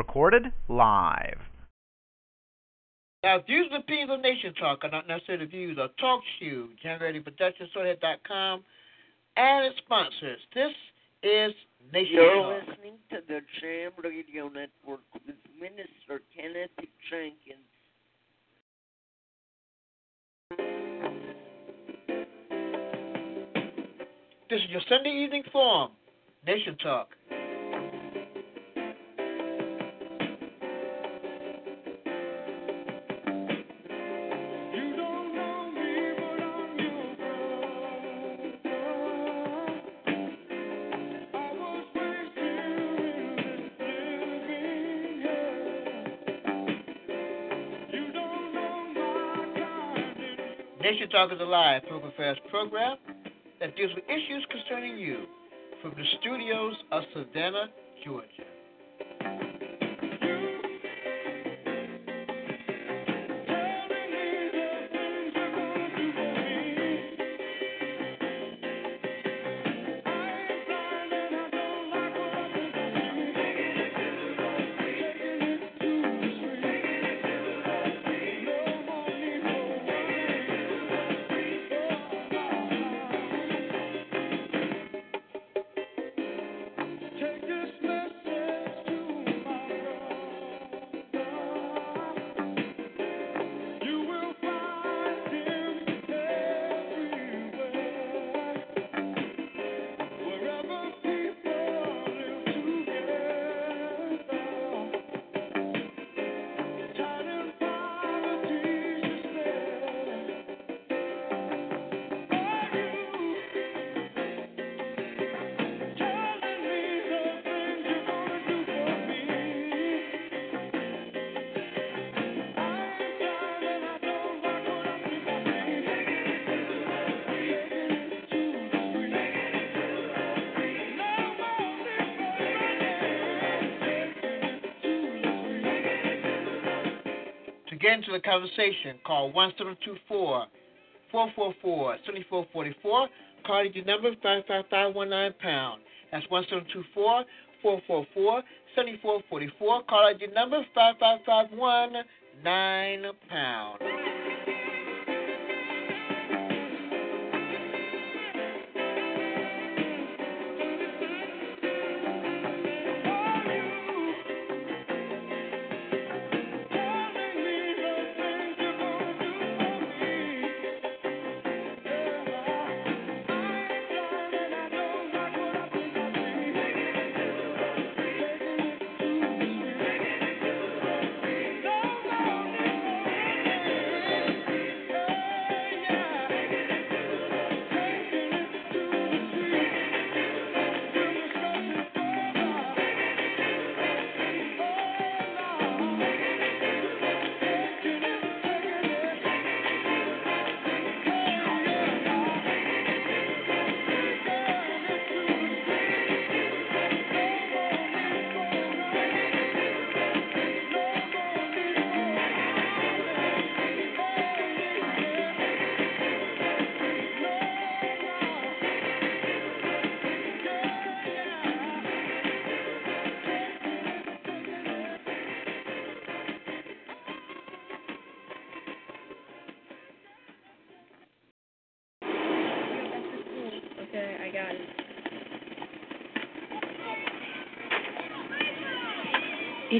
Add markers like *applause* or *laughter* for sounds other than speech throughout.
Recorded live. Now, views and opinions of Nation Talk are not necessarily the views of Talk Shoe, Generating Productions, Soulhead.com, and its sponsors. This is Nation You're Talk. listening to the Jam Radio Network with Minister Kenneth Jenkins. This is your Sunday evening forum, Nation Talk. Nation Talk is a live public affairs program that deals with issues concerning you from the studios of Savannah, Georgia. Get into the conversation, call 1724 444 7444. Call the number 55519 pound. That's 1724 444 7444. Call ID number 55519 pound.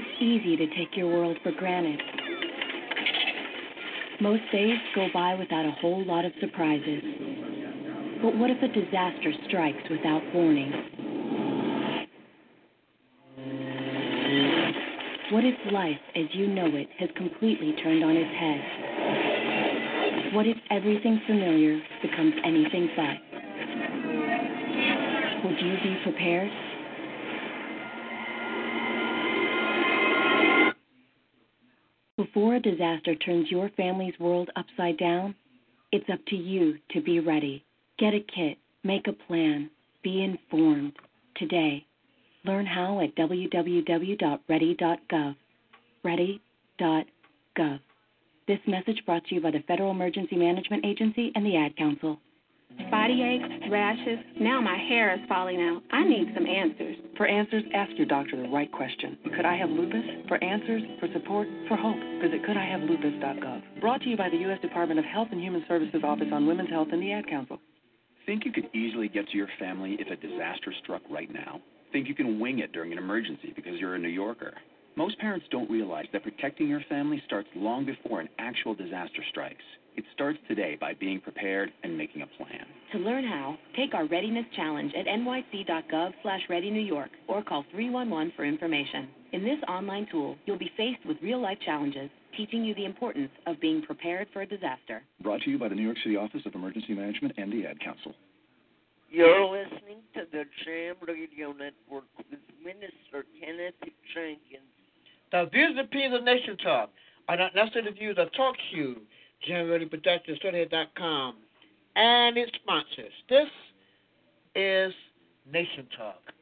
It's easy to take your world for granted. Most days go by without a whole lot of surprises. But what if a disaster strikes without warning? What if life as you know it has completely turned on its head? What if everything familiar becomes anything but? Would you be prepared? Before a disaster turns your family's world upside down, it's up to you to be ready. Get a kit, make a plan, be informed today. Learn how at www.ready.gov. Ready.gov. This message brought to you by the Federal Emergency Management Agency and the Ad Council. Body aches, rashes. Now my hair is falling out. I need some answers. For answers, ask your doctor the right question. Could I have lupus? For answers, for support, for hope, visit couldIhavelupus.gov. Brought to you by the U.S. Department of Health and Human Services Office on Women's Health and the Ad Council. Think you could easily get to your family if a disaster struck right now? Think you can wing it during an emergency because you're a New Yorker? Most parents don't realize that protecting your family starts long before an actual disaster strikes. It starts today by being prepared and making a plan. To learn how, take our Readiness Challenge at nyc.gov slash readynewyork or call 311 for information. In this online tool, you'll be faced with real-life challenges, teaching you the importance of being prepared for a disaster. Brought to you by the New York City Office of Emergency Management and the Ad Council. You're listening to the Jam Radio Network with Minister Kenneth Jenkins. The views and opinions of Nation Talk are not necessarily the views of Talk Shoe, Generally Productions, and its sponsors. This is Nation Talk.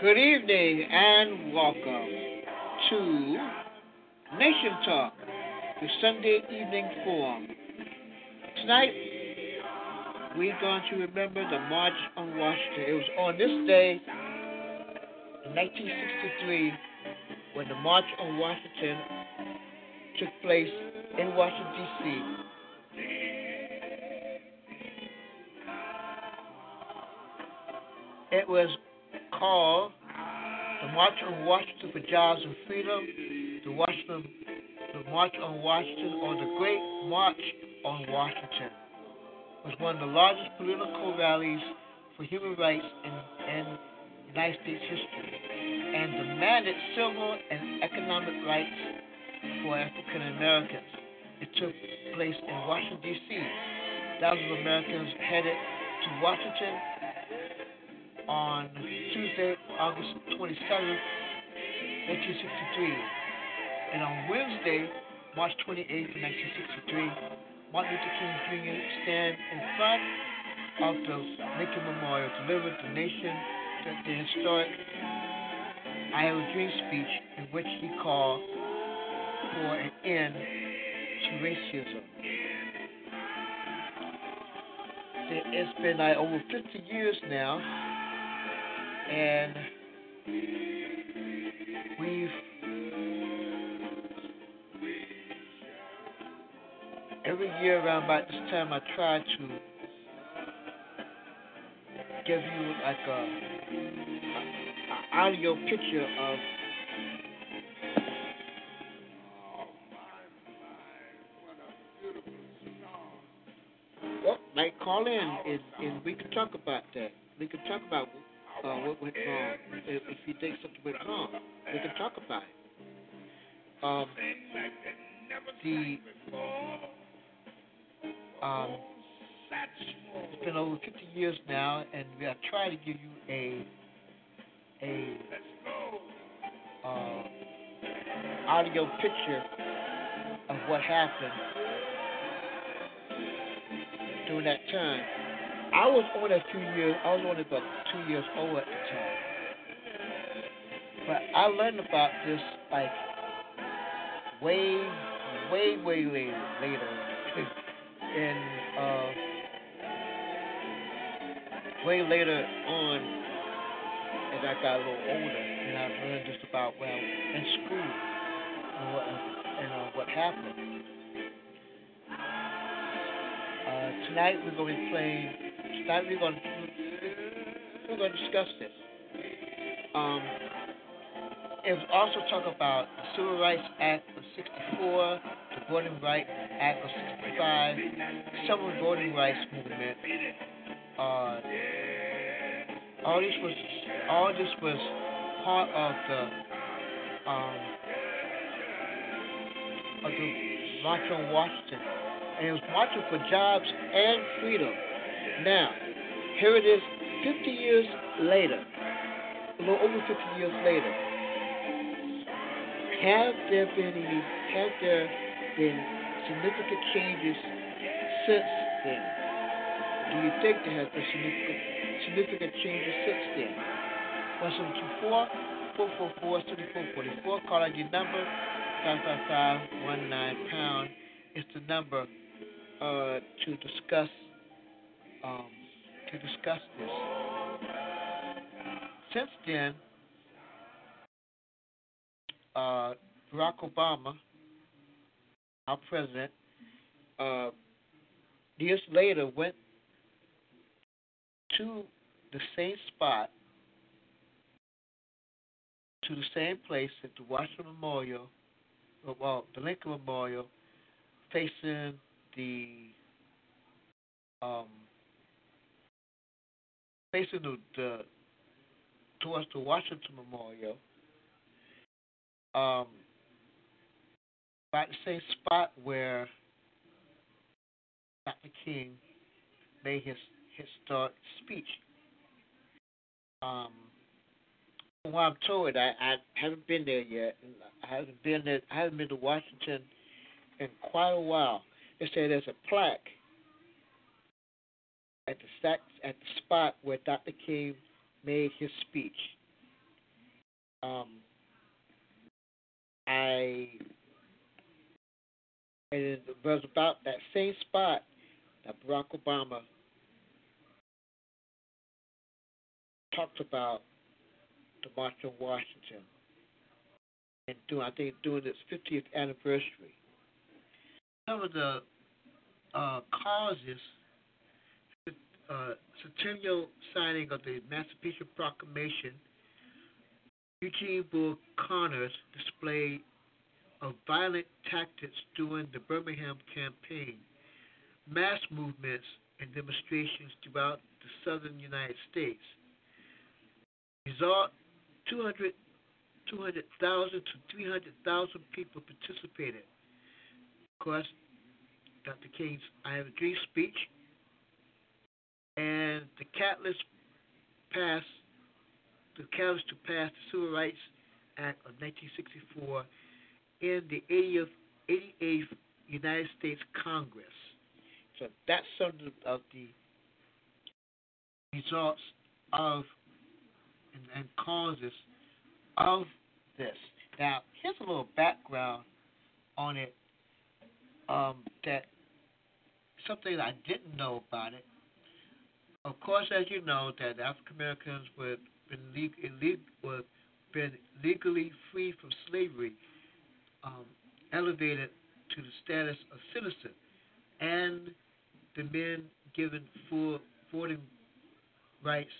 Good evening and welcome to Nation Talk, the Sunday evening forum. Tonight, we're going to remember the March on Washington. It was on this day in 1963 when the March on Washington took place in Washington, D.C. It was called the March on Washington for Jobs and Freedom, the Washington, the March on Washington, or the Great March on Washington, was one of the largest political rallies for human rights in, in United States history, and demanded civil and economic rights for African Americans. It took place in Washington D.C. Thousands of Americans headed to Washington on Tuesday, August 27th, 1963. And on Wednesday, March 28th, 1963, Martin Luther King Jr. stand in front of the Lincoln Memorial to deliver the nation the historic I Have a Dream speech in which he called for an end to racism. It's been like over 50 years now and we've every year around about this time I try to give you like a, a audio picture of oh, well, like call in and, and we can talk about that. We can talk about uh, what went wrong. If, if you think something went wrong, we can talk about it. Um, the um, it's been over 50 years now, and we are trying to give you a a uh, audio picture of what happened during that time. I was only a few years. I was only about two years old at the time, but I learned about this like way, way, way later. Later, *laughs* and uh, way later on, as I got a little older, and I learned just about well in school and what and uh, what happened. Uh, tonight we're going to be playing. Tonight we're going we're going to discuss this. Um, it was also talk about the Civil Rights Act of '64, the Voting Rights Act of '65, Civil Voting Rights Movement. Uh, all this was all this was part of the um, of the March on Washington, and it was marching for jobs and freedom. Now, here it is, 50 years later, a little over 50 years later. Have there been any? Have there been significant changes since then? Do you think there has been significant significant changes since then? 1724 444 7444. Call ID number 55519 pound. It's the number uh, to discuss um, to discuss this. Since then, uh, Barack Obama, our president, uh, years later went to the same spot, to the same place at the Washington Memorial, uh, well, the Lincoln Memorial, facing the um, facing the, the towards the Washington Memorial, um, about the same spot where Dr. King made his historic speech. Um, from what I'm told, I, I haven't been there yet. I haven't been there. I haven't been to Washington in quite a while. They say there's a plaque at the at the spot where Dr. King made his speech. Um, I and it was about that same spot that Barack Obama talked about the March on Washington and doing, I think, doing its 50th anniversary. Some of the uh, causes, uh, centennial signing of the Emancipation Proclamation, Eugene Bull Connor's display of violent tactics during the Birmingham campaign, mass movements and demonstrations throughout the southern United States. Result 200 200,000 to 300,000 people participated. Of course, Dr. King's I Have a Dream speech and the catalyst passed the catalyst to pass the Civil Rights Act of 1964 in the 80th, 88th United States Congress. So that's some of the results of and, and causes of this. Now, here's a little background on it um, that something I didn't know about it. Of course, as you know, that African Americans were been, were been legally free from slavery, um, elevated to the status of citizen, and the men given full voting rights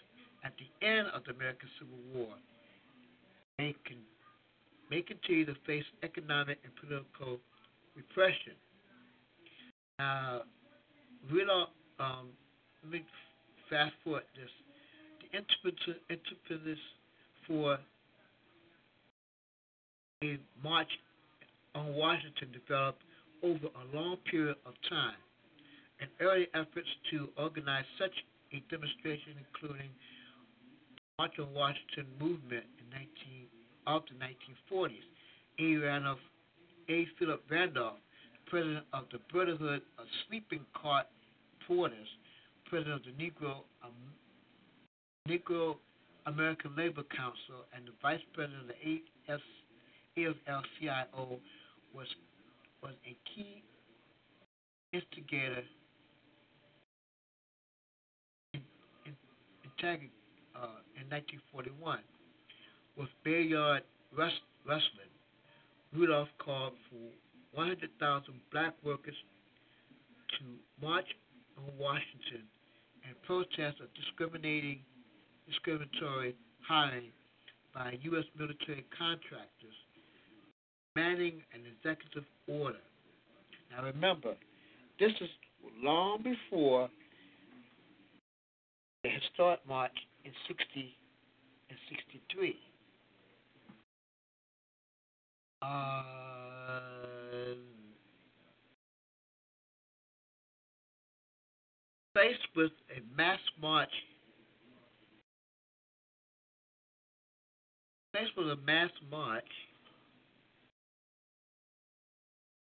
at the end of the American Civil War. They may continue to face economic and political repression. Now, we don't. Um, fast forward this. The impetus for a march on Washington developed over a long period of time. and early efforts to organize such a demonstration, including the March on Washington movement in 19 of the 1940s. A. Randolph, A. Philip Randolph, president of the Brotherhood of Sleeping Car Porters, president of the Negro um, Negro American Labor Council, and the vice president of the AFL-CIO, was was a key instigator in, in, in, tagging, uh, in 1941 with Bayard Rustin. Rudolph called for 100,000 black workers to march on Washington and protest of discriminating, discriminatory hiring by U.S. military contractors, demanding an executive order. Now remember, this is long before the historic march in 60 and 63. Uh, faced with a mass march, faced with a mass march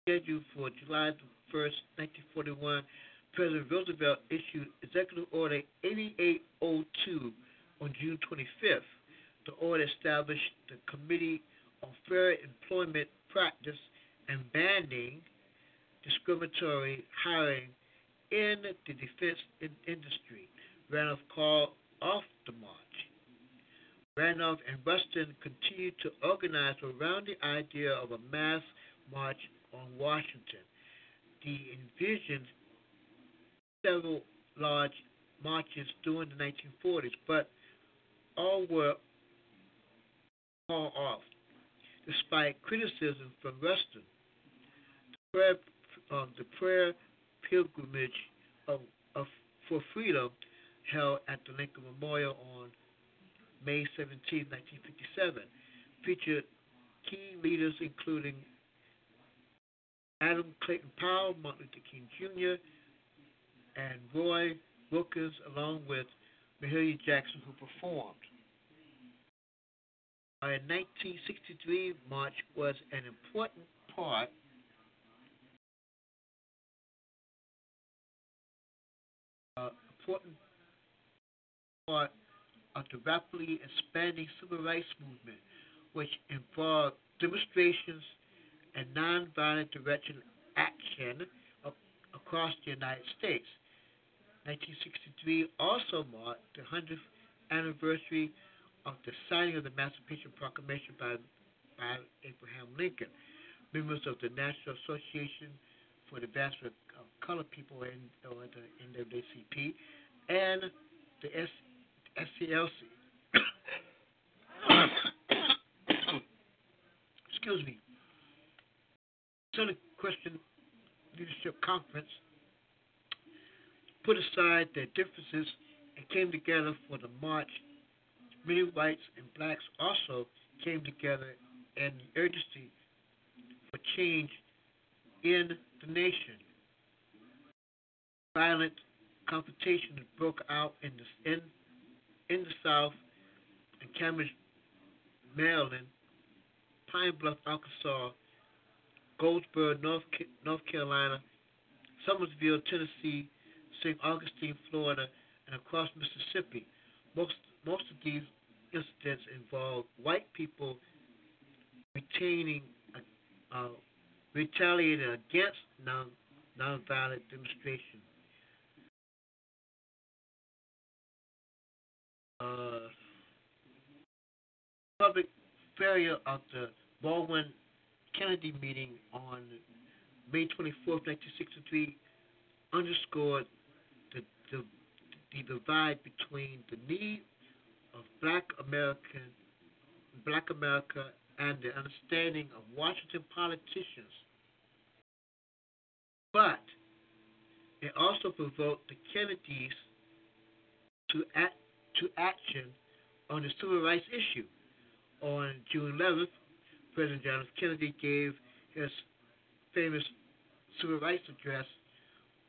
scheduled for July 1st, 1941, President Roosevelt issued Executive Order 8802 on June 25th. The order established the Committee on Fair Employment Practice and banning discriminatory hiring in the defense industry. Randolph called off the march. Randolph and Rustin continued to organize around the idea of a mass march on Washington. They envisioned several large marches during the 1940s, but all were called off despite criticism from Rustin. The prayer, uh, the prayer pilgrimage of, of, for freedom held at the Lincoln Memorial on May 17, 1957, featured key leaders including Adam Clayton Powell, Martin Luther King Jr., and Roy Wilkins, along with Mahalia Jackson, who performed. Our 1963 march was an important part important part of the rapidly expanding civil rights movement, which involved demonstrations and nonviolent direction action across the United States. 1963 also marked the 100th anniversary of the signing of the Emancipation Proclamation by, by Abraham Lincoln. Members of the National Association for the Advancement Colored People, in, or the NAACP, and the S, SCLC. *coughs* Excuse me. Southern Christian Leadership Conference put aside their differences and came together for the march many whites and blacks also came together in the urgency for change in the nation. Violent confrontation broke out in the in, in the South, in Cambridge, Maryland, Pine Bluff, Arkansas, Goldsboro, North North Carolina, Somerville, Tennessee, St. Augustine, Florida, and across Mississippi. Most most of these incidents involved white people retaining, uh, retaliating against non nonviolent demonstration. Uh, public failure of the Baldwin Kennedy meeting on May 24, 1963, underscored the, the, the divide between the need of Black American, Black America, and the understanding of Washington politicians. But it also provoked the Kennedys to act to action on the civil rights issue. On June 11th, President John F. Kennedy gave his famous civil rights address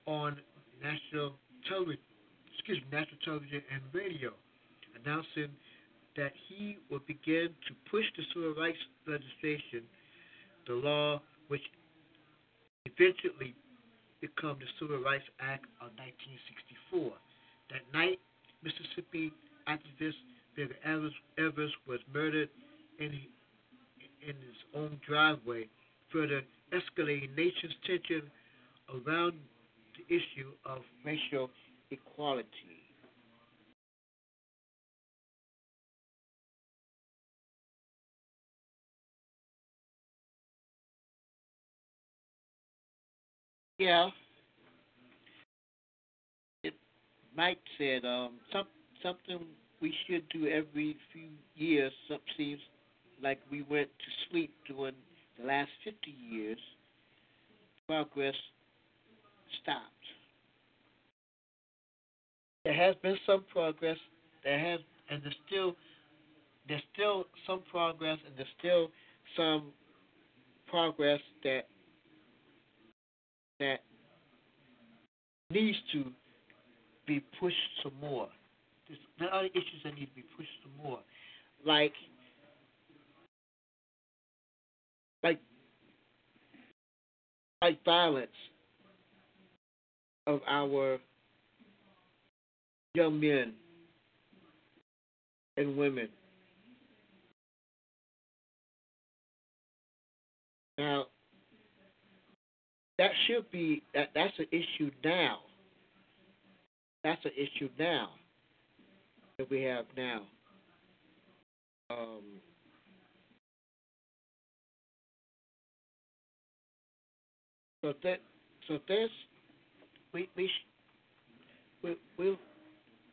on national television, excuse me, national television and radio, announcing that he would begin to push the civil rights legislation, the law which eventually become the Civil Rights Act of 1964. That night, Mississippi activist Medgar Evers, was murdered in, in his own driveway, further escalating nation's tension around the issue of racial equality. Yeah. It Mike said um, some, something we should do every few years. Some seems like we went to sleep during the last 50 years. Progress stopped. There has been some progress. There has, and there's still there's still some progress, and there's still some progress that that needs to be pushed some more. There's, there are issues that need to be pushed more, like like like violence of our young men and women. Now, that should be that that's an issue now. That's an issue now that we have now. Um, so that so this we we we we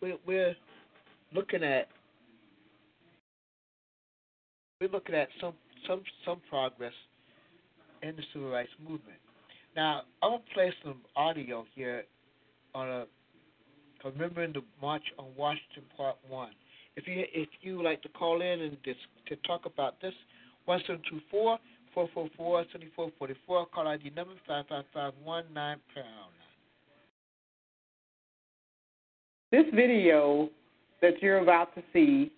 we we're looking at we're looking at some some some progress in the civil rights movement. Now, I'm gonna play some audio here on a commemorating the March on Washington Part One. If you if you like to call in and to talk about this, one seven two four four four four seventy four forty four. Call ID number five five five one nine pound. This video that you're about to see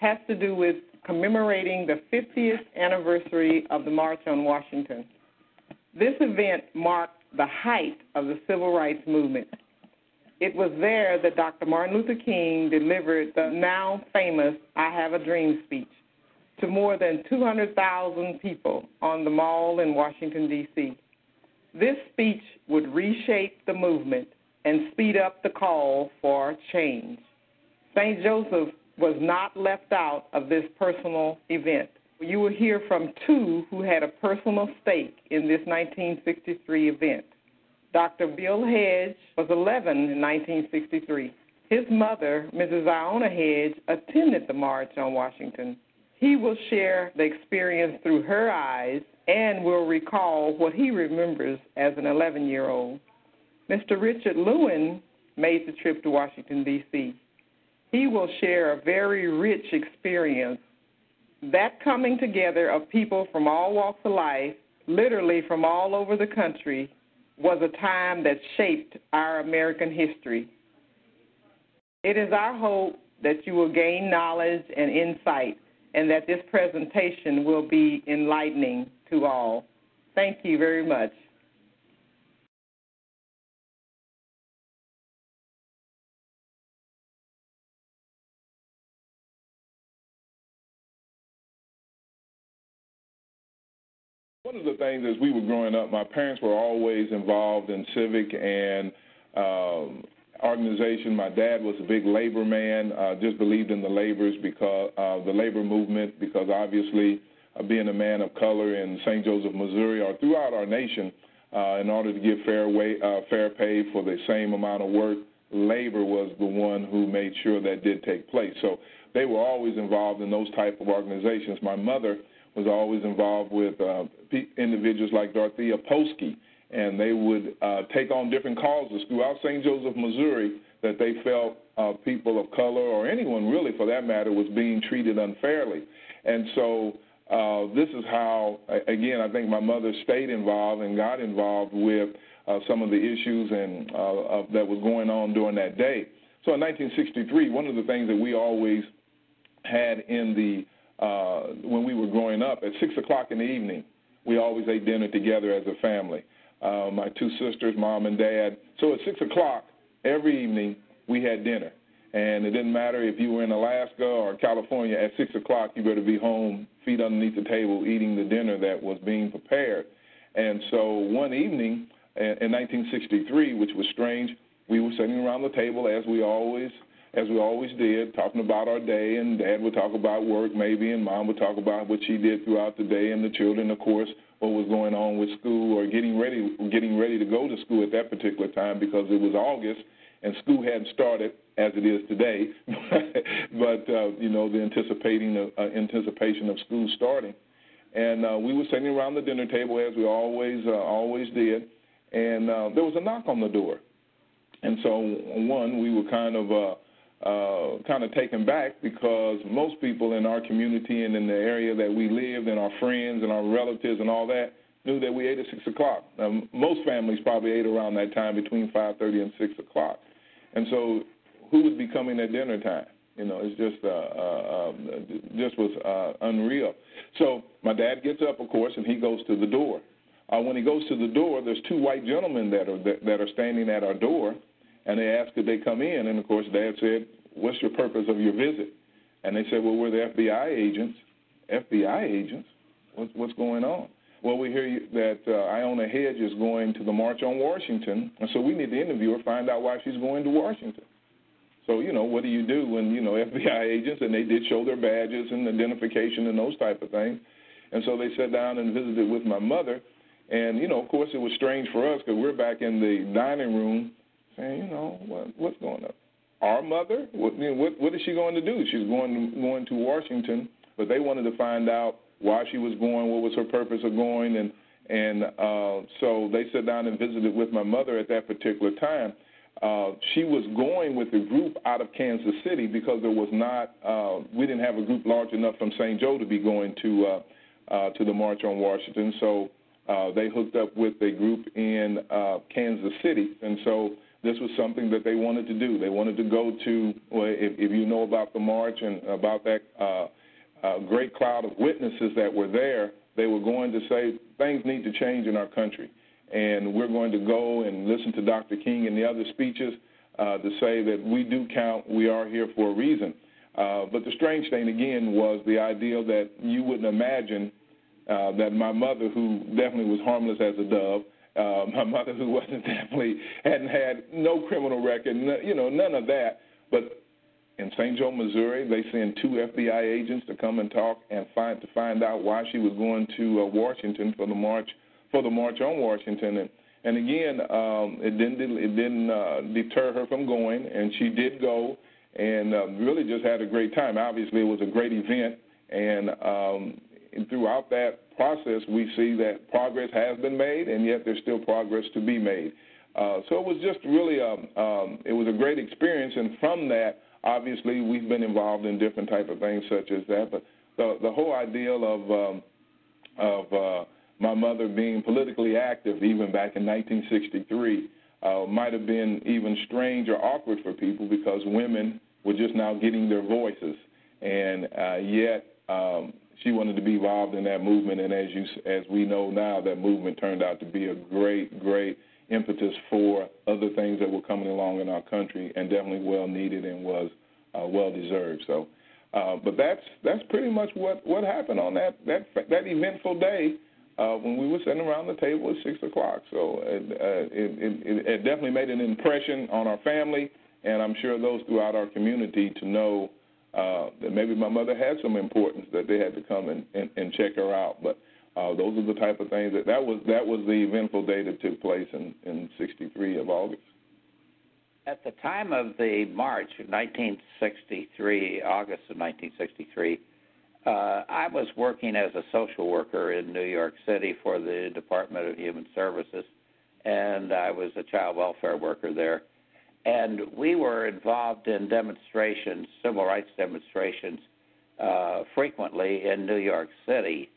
has to do with commemorating the 50th anniversary of the March on Washington. This event marked the height of the civil rights movement. It was there that Dr. Martin Luther King delivered the now famous I Have a Dream speech to more than 200,000 people on the mall in Washington, D.C. This speech would reshape the movement and speed up the call for change. St. Joseph was not left out of this personal event. You will hear from two who had a personal stake in this 1963 event. Dr. Bill Hedge was 11 in 1963. His mother, Mrs. Iona Hedge, attended the March on Washington. He will share the experience through her eyes and will recall what he remembers as an 11 year old. Mr. Richard Lewin made the trip to Washington, D.C. He will share a very rich experience. That coming together of people from all walks of life, literally from all over the country, was a time that shaped our American history. It is our hope that you will gain knowledge and insight and that this presentation will be enlightening to all. Thank you very much. One of the things as we were growing up, my parents were always involved in civic and um, organization. My dad was a big labor man, uh, just believed in the laborers because uh, the labor movement, because obviously uh, being a man of color in St. Joseph, Missouri, or throughout our nation, uh, in order to give fair way, uh, fair pay for the same amount of work, labor was the one who made sure that did take place. So they were always involved in those type of organizations. My mother was always involved with uh, individuals like Dorothea Polsky, and they would uh, take on different causes throughout St. Joseph, Missouri, that they felt uh, people of color or anyone really, for that matter, was being treated unfairly. And so uh, this is how, again, I think my mother stayed involved and got involved with uh, some of the issues and uh, that was going on during that day. So in 1963, one of the things that we always had in the uh, when we were growing up at six o'clock in the evening, we always ate dinner together as a family. Uh, my two sisters, mom and dad. So at six o'clock every evening, we had dinner. And it didn't matter if you were in Alaska or California, at 6 o'clock, you better be home, feet underneath the table, eating the dinner that was being prepared. And so one evening in 1963, which was strange, we were sitting around the table as we always as we always did, talking about our day, and Dad would talk about work maybe, and Mom would talk about what she did throughout the day, and the children, of course, what was going on with school or getting ready getting ready to go to school at that particular time because it was August and school hadn't started as it is today, *laughs* but uh, you know the anticipating of, uh, anticipation of school starting, and uh, we were sitting around the dinner table as we always uh, always did, and uh, there was a knock on the door, and so one we were kind of uh, uh, kind of taken back because most people in our community and in the area that we lived and our friends and our relatives and all that knew that we ate at six o'clock. Um, most families probably ate around that time between five thirty and six o'clock, and so who would be coming at dinner time? You know, it's just uh, uh, uh, just was uh, unreal. So my dad gets up, of course, and he goes to the door. Uh, when he goes to the door, there's two white gentlemen that are that, that are standing at our door, and they asked could they come in, and of course, Dad said, "What's your purpose of your visit?" And they said, "Well, we're the FBI agents." FBI agents? What's what's going on? Well, we hear you, that uh, Iona Hedge is going to the March on Washington, and so we need to interview her, find out why she's going to Washington. So, you know, what do you do when, you know, *laughs* FBI agents, and they did show their badges and identification and those type of things. And so they sat down and visited with my mother. And, you know, of course, it was strange for us because we're back in the dining room saying, you know, what, what's going on? Our mother? What, you know, what, what is she going to do? She's going to, going to Washington, but they wanted to find out why she was going, what was her purpose of going, and and uh, so they sat down and visited with my mother at that particular time. Uh, she was going with a group out of Kansas City because there was not, uh, we didn't have a group large enough from St. Joe to be going to uh, uh, to the March on Washington. So uh, they hooked up with a group in uh, Kansas City, and so this was something that they wanted to do. They wanted to go to, well, if, if you know about the march and about that uh, uh, great cloud of witnesses that were there, they were going to say things need to change in our country and we're going to go and listen to Dr. King and the other speeches uh, to say that we do count, we are here for a reason. Uh, but the strange thing again was the idea that you wouldn't imagine uh, that my mother, who definitely was harmless as a dove, uh, my mother, who wasn't *laughs* definitely hadn't had no criminal record, you know, none of that. But in St. Joe, Missouri, they send two FBI agents to come and talk and find to find out why she was going to uh, Washington for the march for the March on Washington. And, and again, um, it didn't it didn't uh, deter her from going, and she did go, and uh, really just had a great time. Obviously, it was a great event, and, um, and throughout that process, we see that progress has been made, and yet there's still progress to be made. Uh, so it was just really a, um, um, it was a great experience, and from that, obviously, we've been involved in different type of things such as that. But the the whole ideal of um, of uh, my mother being politically active even back in 1963 uh, might have been even strange or awkward for people because women were just now getting their voices, and uh, yet um, she wanted to be involved in that movement. And as you, as we know now, that movement turned out to be a great, great impetus for other things that were coming along in our country, and definitely well needed and was uh, well deserved. So. Uh, but that's that's pretty much what what happened on that that that eventful day uh, when we were sitting around the table at six o'clock. So it, uh, it, it, it definitely made an impression on our family, and I'm sure those throughout our community to know uh, that maybe my mother had some importance that they had to come and, and, and check her out. But uh, those are the type of things that that was that was the eventful day that took place in in '63 of August. At the time of the march of 1963, August of 1963 uh, I was working as a social worker in New York City for the Department of Human Services, and I was a child welfare worker there. And we were involved in demonstrations, civil rights demonstrations, uh, frequently in New York City.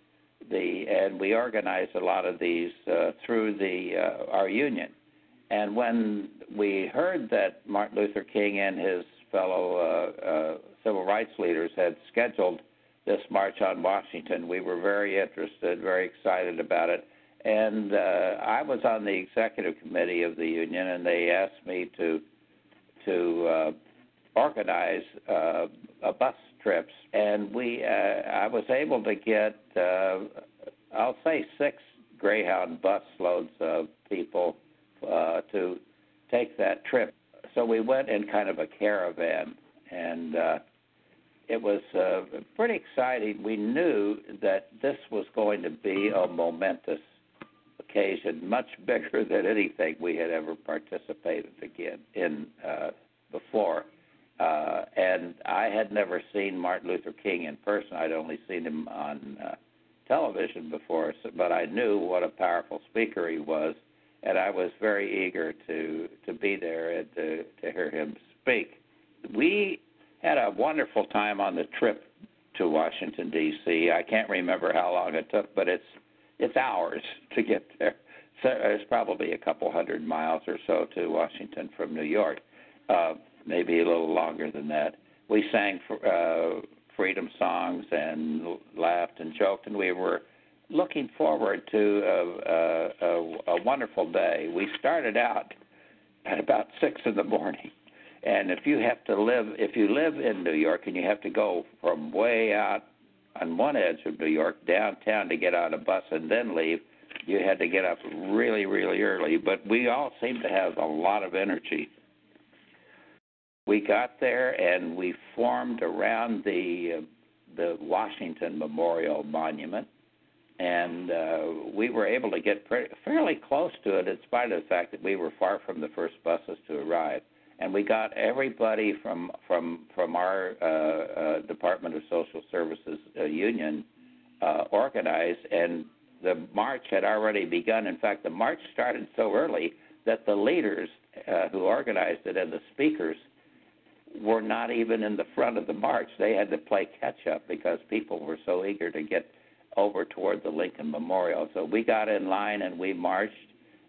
The and we organized a lot of these uh, through the uh, our union. And when we heard that Martin Luther King and his fellow uh, uh, civil rights leaders had scheduled this march on Washington, we were very interested, very excited about it. And uh, I was on the executive committee of the union, and they asked me to to uh, organize uh, bus trips, and we uh, I was able to get I'll say six Greyhound bus loads of people to take that trip. So we went in kind of a caravan, and uh, it was uh, pretty exciting. We knew that this was going to be a momentous occasion, much bigger than anything we had ever participated again in uh, before. Uh, and I had never seen Martin Luther King in person. I'd only seen him on uh, television before, so, but I knew what a powerful speaker he was, and I was very eager to to be there and to to hear him speak. We had a wonderful time on the trip to Washington D.C. I can't remember how long it took, but it's it's hours to get there. So it's probably a couple hundred miles or so to Washington from New York. Uh, maybe a little longer than that. We sang for, uh, freedom songs and laughed and joked, and we were looking forward to a, a, a, a wonderful day. We started out at about six in the morning, and if you have to live, if you live in New York and you have to go from way out on one edge of New York downtown to get on a bus and then leave, you had to get up really, really early. But we all seemed to have a lot of energy we got there and we formed around the uh, the Washington Memorial Monument, and uh, we were able to get pretty, fairly close to it, in spite of the fact that we were far from the first buses to arrive. And we got everybody from from from our uh, uh, Department of Social Services uh, union uh, organized, and the march had already begun. In fact, the march started so early that the leaders uh, who organized it and the speakers were not even in the front of the march. They had to play catch up because people were so eager to get over toward the Lincoln Memorial. So we got in line and we marched,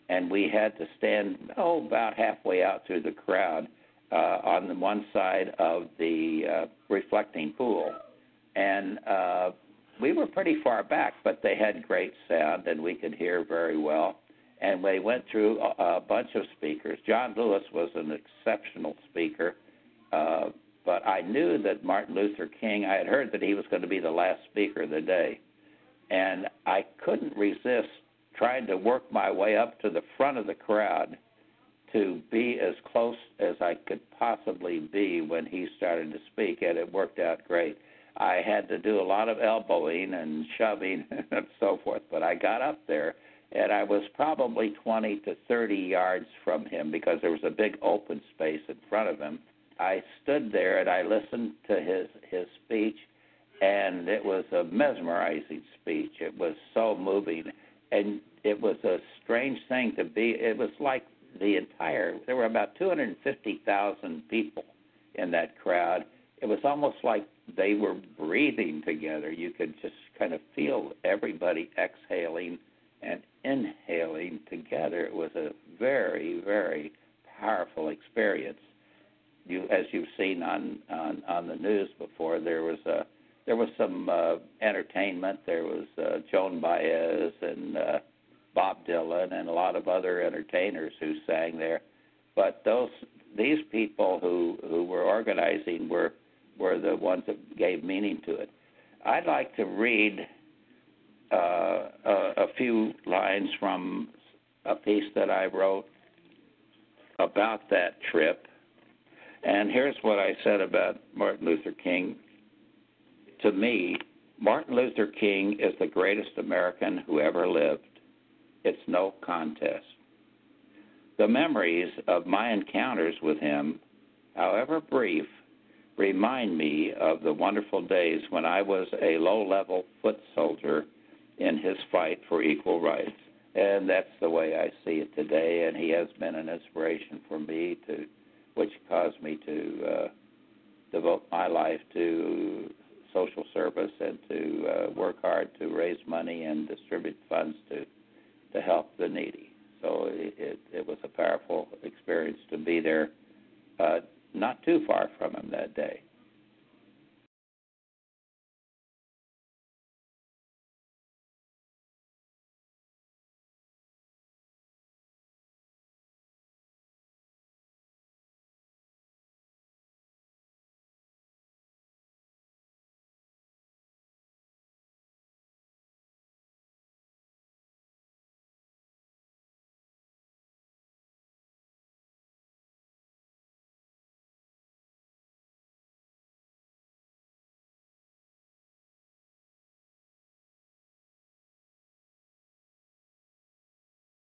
and we had to stand oh about halfway out through the crowd uh, on the one side of the uh, reflecting pool, and uh, we were pretty far back, but they had great sound and we could hear very well. And we went through a, a bunch of speakers. John Lewis was an exceptional speaker uh, but I knew that Martin Luther King, I had heard that he was going to be the last speaker of the day. And I couldn't resist trying to work my way up to the front of the crowd to be as close as I could possibly be when he started to speak, and it worked out great. I had to do a lot of elbowing and shoving *laughs* and so forth, but I got up there and I was probably 20 to 30 yards from him because there was a big open space in front of him I stood there and I listened to his his speech, and it was a mesmerizing speech. It was so moving, and it was a strange thing to be. It was like the entire. There were about 250,000 people in that crowd. It was almost like they were breathing together. You could just kind of feel everybody exhaling and inhaling together. It was a very, very powerful experience you as you've seen on on on the news before there was a there was some uh, entertainment. There was uh, Joan Baez and uh, Bob Dylan and a lot of other entertainers who sang there. But those these people who who were organizing were were the ones that gave meaning to it. I'd like to read uh, a, a few lines from a piece that I wrote about that trip. And here's what I said about Martin Luther King. To me, Martin Luther King is the greatest American who ever lived. It's no contest. The memories of my encounters with him, however brief, remind me of the wonderful days when I was a low level foot soldier in his fight for equal rights. And that's the way I see it today, and he has been an inspiration for me to which caused me to uh, devote my life to social service and to uh, work hard to raise money and distribute funds to to help the needy. So it, it, it was a powerful experience to be there, uh, not too far from him that day.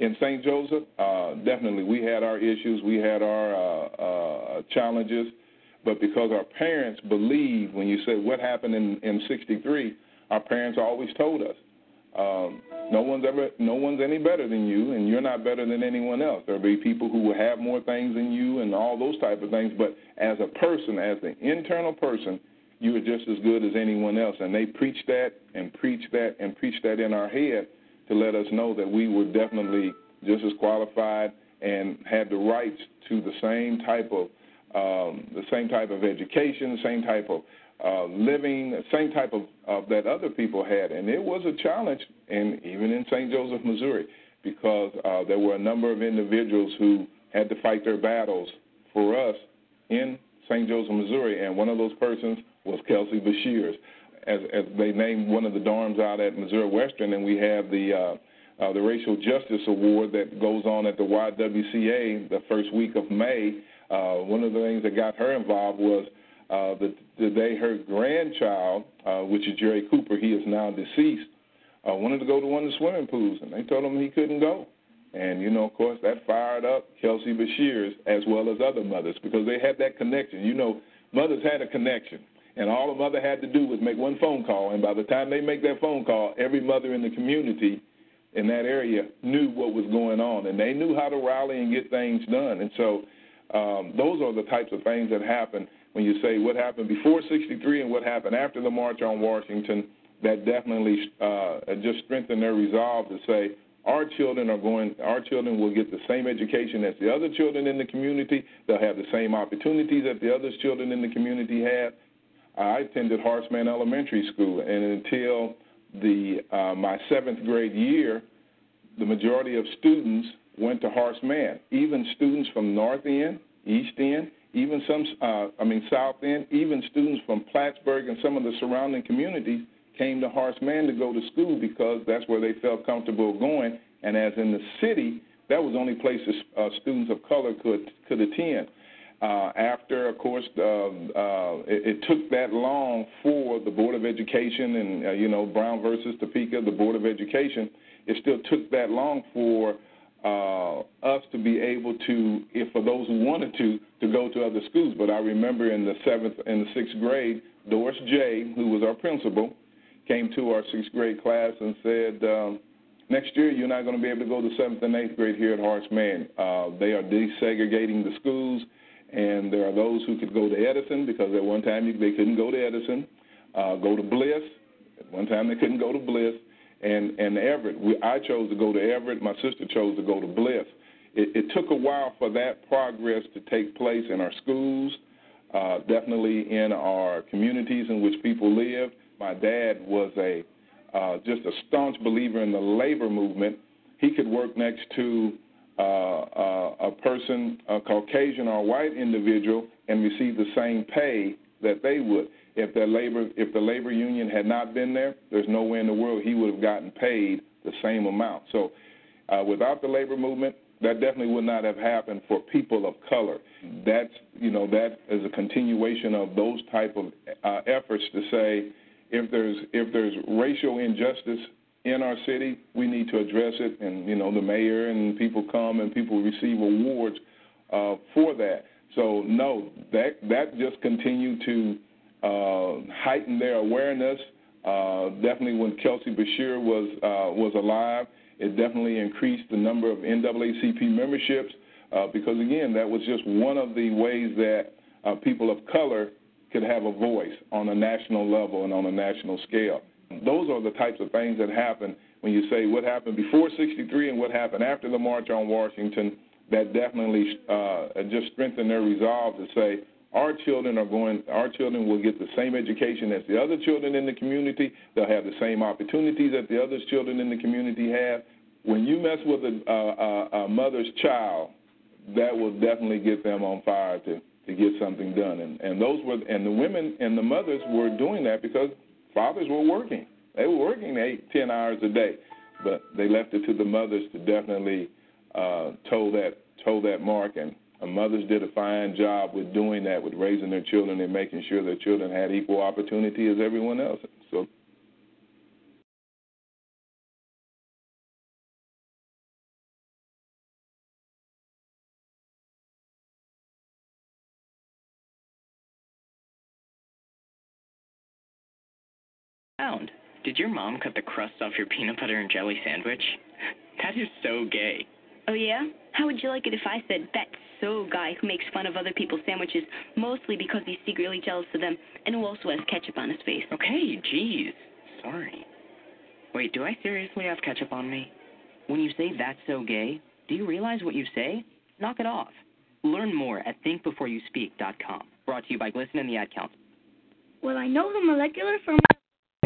In St. Joseph, uh, definitely we had our issues, we had our uh, uh, challenges, but because our parents believed, when you said what happened in in '63, our parents always told us, um, no one's ever, no one's any better than you, and you're not better than anyone else. There'll be people who will have more things than you, and all those type of things. But as a person, as an internal person, you are just as good as anyone else. And they preached that and preached that and preached that in our head to let us know that we were definitely just as qualified and had the rights to the same type of um, the same type of education, the same type of uh, living, the same type of that other people had. And it was a challenge, and even in St. Joseph, Missouri, because uh, there were a number of individuals who had to fight their battles for us in St. Joseph, Missouri, and one of those persons was Kelsey Beshears as, as they named one of the dorms out at Missouri Western, and we have the uh, uh, the Racial Justice Award that goes on at the YWCA the first week of May. Uh, one of the things that got her involved was uh, the, the day her grandchild, uh, which is Jerry Cooper, he is now deceased, uh, wanted to go to one of the swimming pools, and they told him he couldn't go. And, you know, of course, that fired up Kelsey Beshears as well as other mothers because they had that connection. You know, mothers had a connection and all a mother had to do was make one phone call. And by the time they make that phone call, every mother in the community in that area knew what was going on, and they knew how to rally and get things done. And so um, those are the types of things that happen when you say what happened before 63 and what happened after the March on Washington. That definitely uh, just strengthened their resolve to say our children are going our children will get the same education as the other children in the community they'll have the same opportunities that the other children in the community have I attended Harshman Elementary School, and until the uh, my seventh grade year, the majority of students went to Harshman. Even students from North End, East End, even some, uh, I mean South End, even students from Plattsburgh and some of the surrounding communities came to Harshman to go to school because that's where they felt comfortable going. And as in the city, that was the only place uh, students of color could could attend. Uh, after, of course, um, uh, it, it, took that long for the Board of Education and, uh, you know, Brown versus Topeka, the Board of Education, it still took that long for uh, us to be able to, if for those who wanted to, to go to other schools. But I remember in the seventh and the sixth grade, Doris J., who was our principal, came to our sixth grade class and said, um, next year you're not going to be able to go to seventh and eighth grade here at Harshman. Uh, they are desegregating the schools and there are those who could go to Edison because at one time they couldn't go to Edison, uh, go to Bliss. At one time they couldn't go to Bliss, and and Everett. We, I chose to go to Everett. My sister chose to go to Bliss. It, it took a while for that progress to take place in our schools, uh, definitely in our communities in which people live. My dad was a uh, just a staunch believer in the labor movement. He could work next to a person, a Caucasian or white individual, and receive the same pay that they would. If the labor if the labor union had not been there, there's no way in the world he would have gotten paid the same amount. So, uh, without the labor movement, that definitely would not have happened for people of color. That's you know that is a continuation of those type of uh, efforts to say if there's if there's racial injustice in our city, we need to address it. And you know, the mayor and people come and people receive awards uh, for that. So no, that that just continued to uh, heighten their awareness. Uh, definitely, when Kelsey Bashir was uh, was alive, it definitely increased the number of NAACP memberships uh, because again, that was just one of the ways that uh, people of color could have a voice on a national level and on a national scale. Those are the types of things that happen when you say what happened before 63 and what happened after the March on Washington. That definitely uh, just strengthened their resolve to say our children are going. Our children will get the same education as the other children in the community. They'll have the same opportunities that the other children in the community have. When you mess with a, a, a mother's child, that will definitely get them on fire to to get something done. And and those were and the women and the mothers were doing that because fathers were working. They were working eight, ten hours a day, but they left it to the mothers to definitely uh, toe that toe that mark. And uh, mothers did a fine job with doing that, with raising their children and making sure their children had equal opportunity as everyone else. So Did your mom cut the crust off your peanut butter and jelly sandwich? That is so gay. Oh, yeah? How would you like it if I said, that's so guy who makes fun of other people's sandwiches, mostly because he's secretly jealous of them, and who also has ketchup on his face? Okay, jeez. Sorry. Wait, do I seriously have ketchup on me? When you say that's so gay, do you realize what you say? Knock it off. Learn more at thinkbeforeyouspeak.com. Brought to you by GLSEN and the Ad Council. Well, I know the molecular formula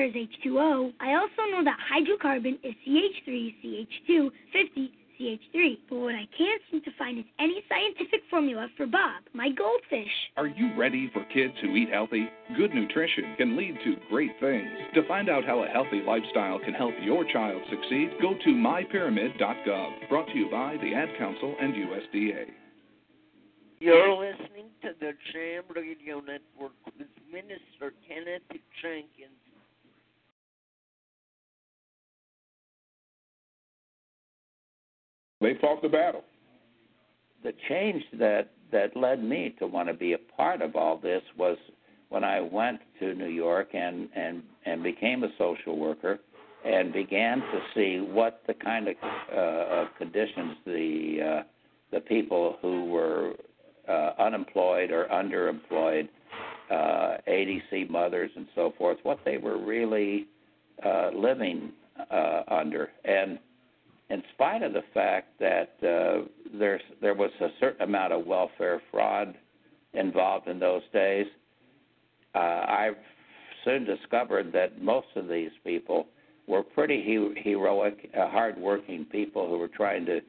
is H2O. I also know that hydrocarbon is CH3, CH2, 50, CH3. But what I can't seem to find is any scientific formula for Bob, my goldfish. Are you ready for kids who eat healthy? Good nutrition can lead to great things. To find out how a healthy lifestyle can help your child succeed, go to mypyramid.gov. Brought to you by the Ad Council and USDA. You're listening to the Jam Radio Network with Minister Kenneth Jenkins. They fought the battle. The change that that led me to want to be a part of all this was when I went to New York and and and became a social worker and began to see what the kind of, uh, conditions the uh, the people who were uh, unemployed or underemployed, uh, ADC mothers and so forth, what they were really uh, living uh, under. And in spite of the fact that uh, there's, there was a certain amount of welfare fraud involved in those days, uh, I soon discovered that most of these people were pretty he- heroic, uh, hardworking people who were trying to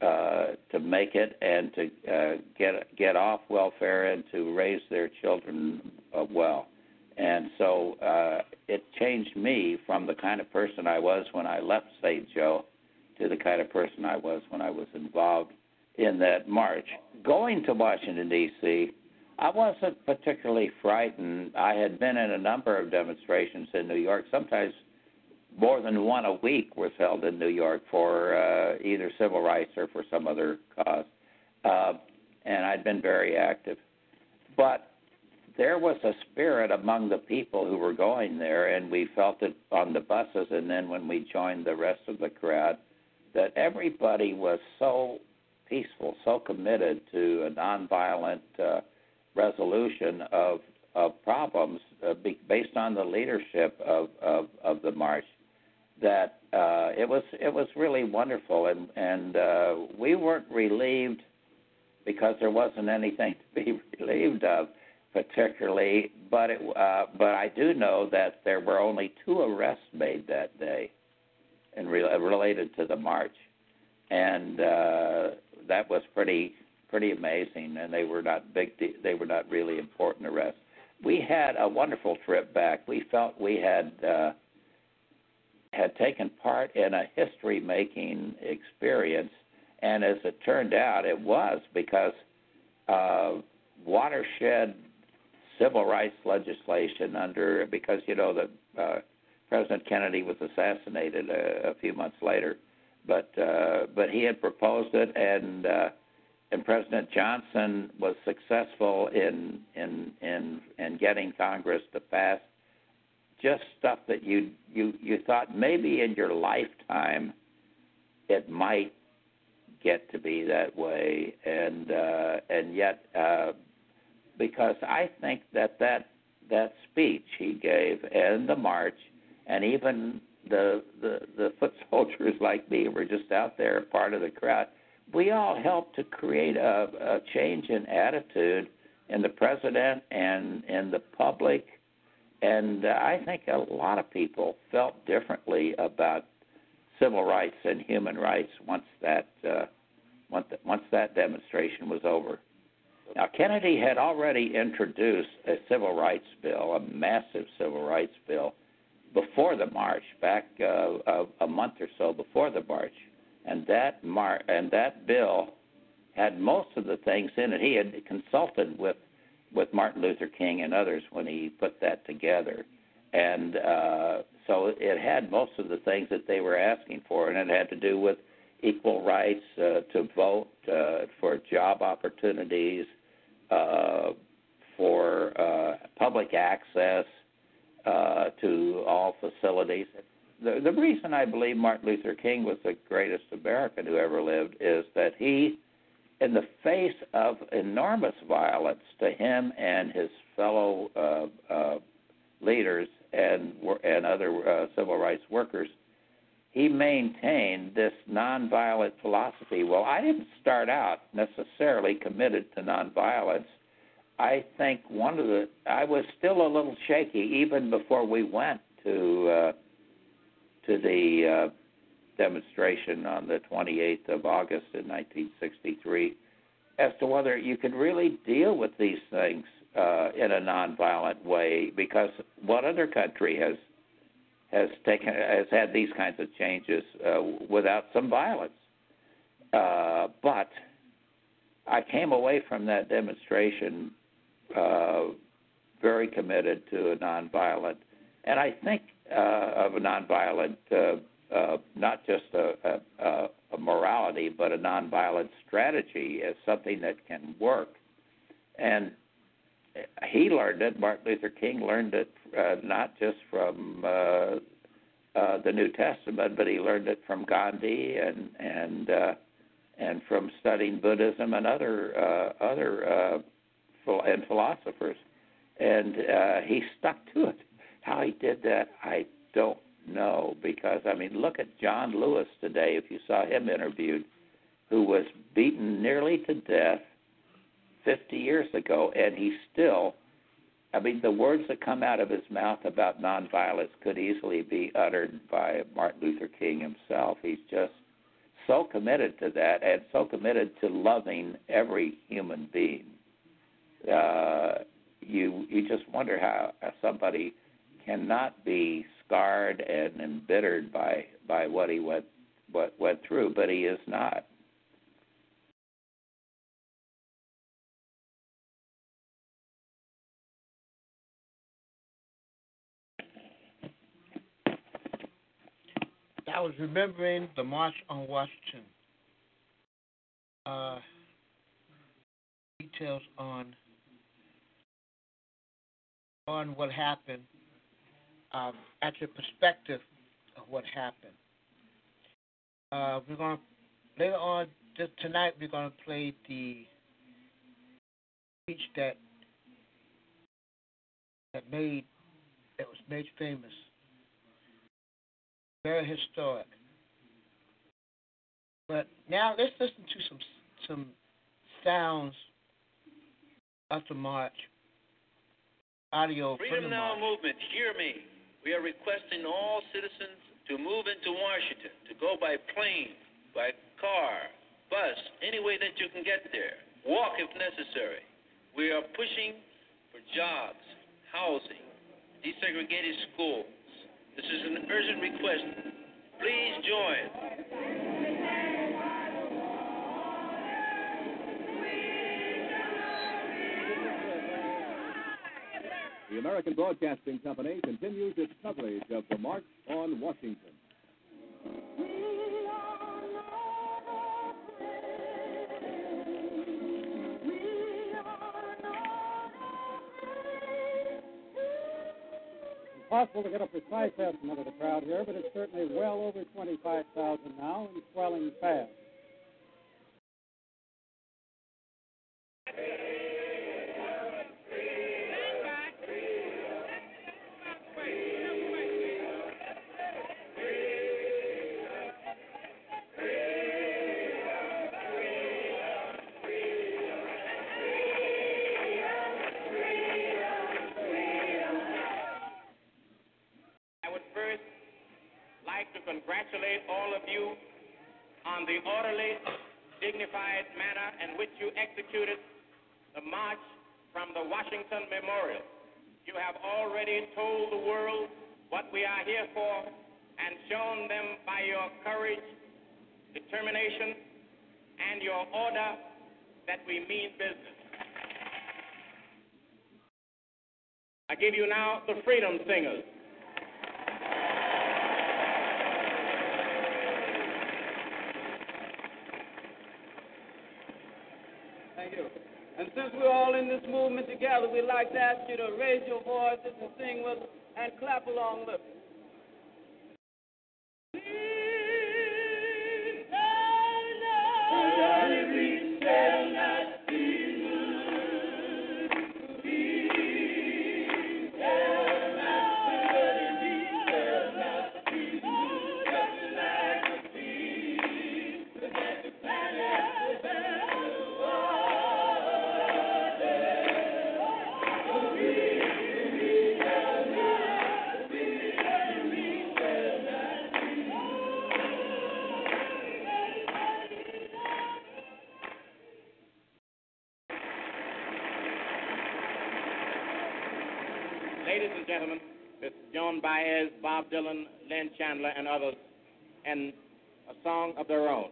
uh, to make it and to uh, get get off welfare and to raise their children uh, well. And so uh, it changed me from the kind of person I was when I left St. Joe to the kind of person I was when I was involved in that march. Going to Washington D.C., I wasn't particularly frightened. I had been in a number of demonstrations in New York, sometimes more than one a week was held in New York for uh, either civil rights or for some other cause. Uh, and I'd been very active. But there was a spirit among the people who were going there, and we felt it on the buses, and then when we joined the rest of the crowd, that everybody was so peaceful, so committed to a nonviolent uh, resolution of of problems uh, be, based on the leadership of, of, of the march that uh, it was it was really wonderful, and and uh, we weren't relieved because there wasn't anything to be *laughs* relieved of particularly. But it, uh, but I do know that there were only two arrests made that day, and re- related to the march, and uh, that was pretty pretty amazing. And they were not big. De- they were not really important arrests. We had a wonderful trip back. We felt we had. Uh, had taken part in a history making experience, and as it turned out, it was because uh, watershed civil rights legislation under because you know that uh, President Kennedy was assassinated a, a few months later, but uh, but he had proposed it and. Uh, and President Johnson was successful in in in in getting Congress to pass just stuff that you you you thought maybe in your lifetime it might get to be that way and uh and yet uh because I think that that that speech he gave and the march and even the the the foot *laughs* soldiers like me were just out there, part of the crowd. We all helped to create a, a change in attitude in the president and in the public, and uh, I think a lot of people felt differently about civil rights and human rights once that uh, once once that demonstration was over. Now Kennedy had already introduced a civil rights bill, a massive civil rights bill, before the march, back uh, a, month or so before the march, and that mar- and that bill had most of the things in it. He had consulted with with Martin Luther King and others when he put that together, and uh, so it had most of the things that they were asking for, and it had to do with equal rights uh, to vote, uh, for job opportunities, uh, for uh, public access uh, to all facilities. The, the reason I believe Martin Luther King was the greatest American who ever lived is that he, in the face of enormous violence to him and his fellow uh, uh, leaders and and other uh, civil rights workers, he maintained this nonviolent philosophy. Well, I didn't start out necessarily committed to nonviolence. I think one of the I was still a little shaky even before we went to uh, to the uh, demonstration on the 28th of August in 1963 as to whether you could really deal with these things uh, in a nonviolent way because what other country has has taken has had these kinds of changes uh, without some violence. Uh, but I came away from that demonstration uh, very committed to a nonviolent, and I think uh, of a nonviolent, uh, uh, not just a, a, a morality, but a nonviolent strategy as something that can work. And he learned it. Martin Luther King learned it uh, not just from uh, uh, the New Testament, but he learned it from Gandhi and and uh, and from studying Buddhism and other uh, other uh, and philosophers. And uh, he stuck to it. How he did that, I don't know because I mean, look at John Lewis today. If you saw him interviewed, who was beaten nearly to death 50 years ago, and he still, I mean, the words that come out of his mouth about nonviolence could easily be uttered by Martin Luther King himself. He's just so committed to that and so committed to loving every human being. Uh, you you just wonder how somebody cannot be scarred and embittered by by what he went what went through, but he is not. I was remembering the March on Washington. Uh, details on on what happened, um, at your perspective of what happened. Uh, we're going to later on tonight. We're going to play the speech that that made that was made famous very historic. But now let's listen to some some sounds of the march. Audio Freedom Now movement, hear me. We are requesting all citizens to move into Washington, to go by plane, by car, bus, any way that you can get there. Walk if necessary. We are pushing for jobs, housing, desegregated schools. This is an urgent request. Please join. The American Broadcasting Company continues its coverage of the March on Washington. Impossible to get a precise estimate of the crowd here, but it's certainly well over 25,000 now and swelling fast. On the orderly, dignified manner in which you executed the march from the Washington Memorial. You have already told the world what we are here for and shown them by your courage, determination, and your order that we mean business. I give you now the Freedom Singers. Thank you. And since we're all in this movement together, we'd like to ask you to raise your voices and sing with us and clap along with us. Bob Dylan, Len Chandler, and others, and a song of their own.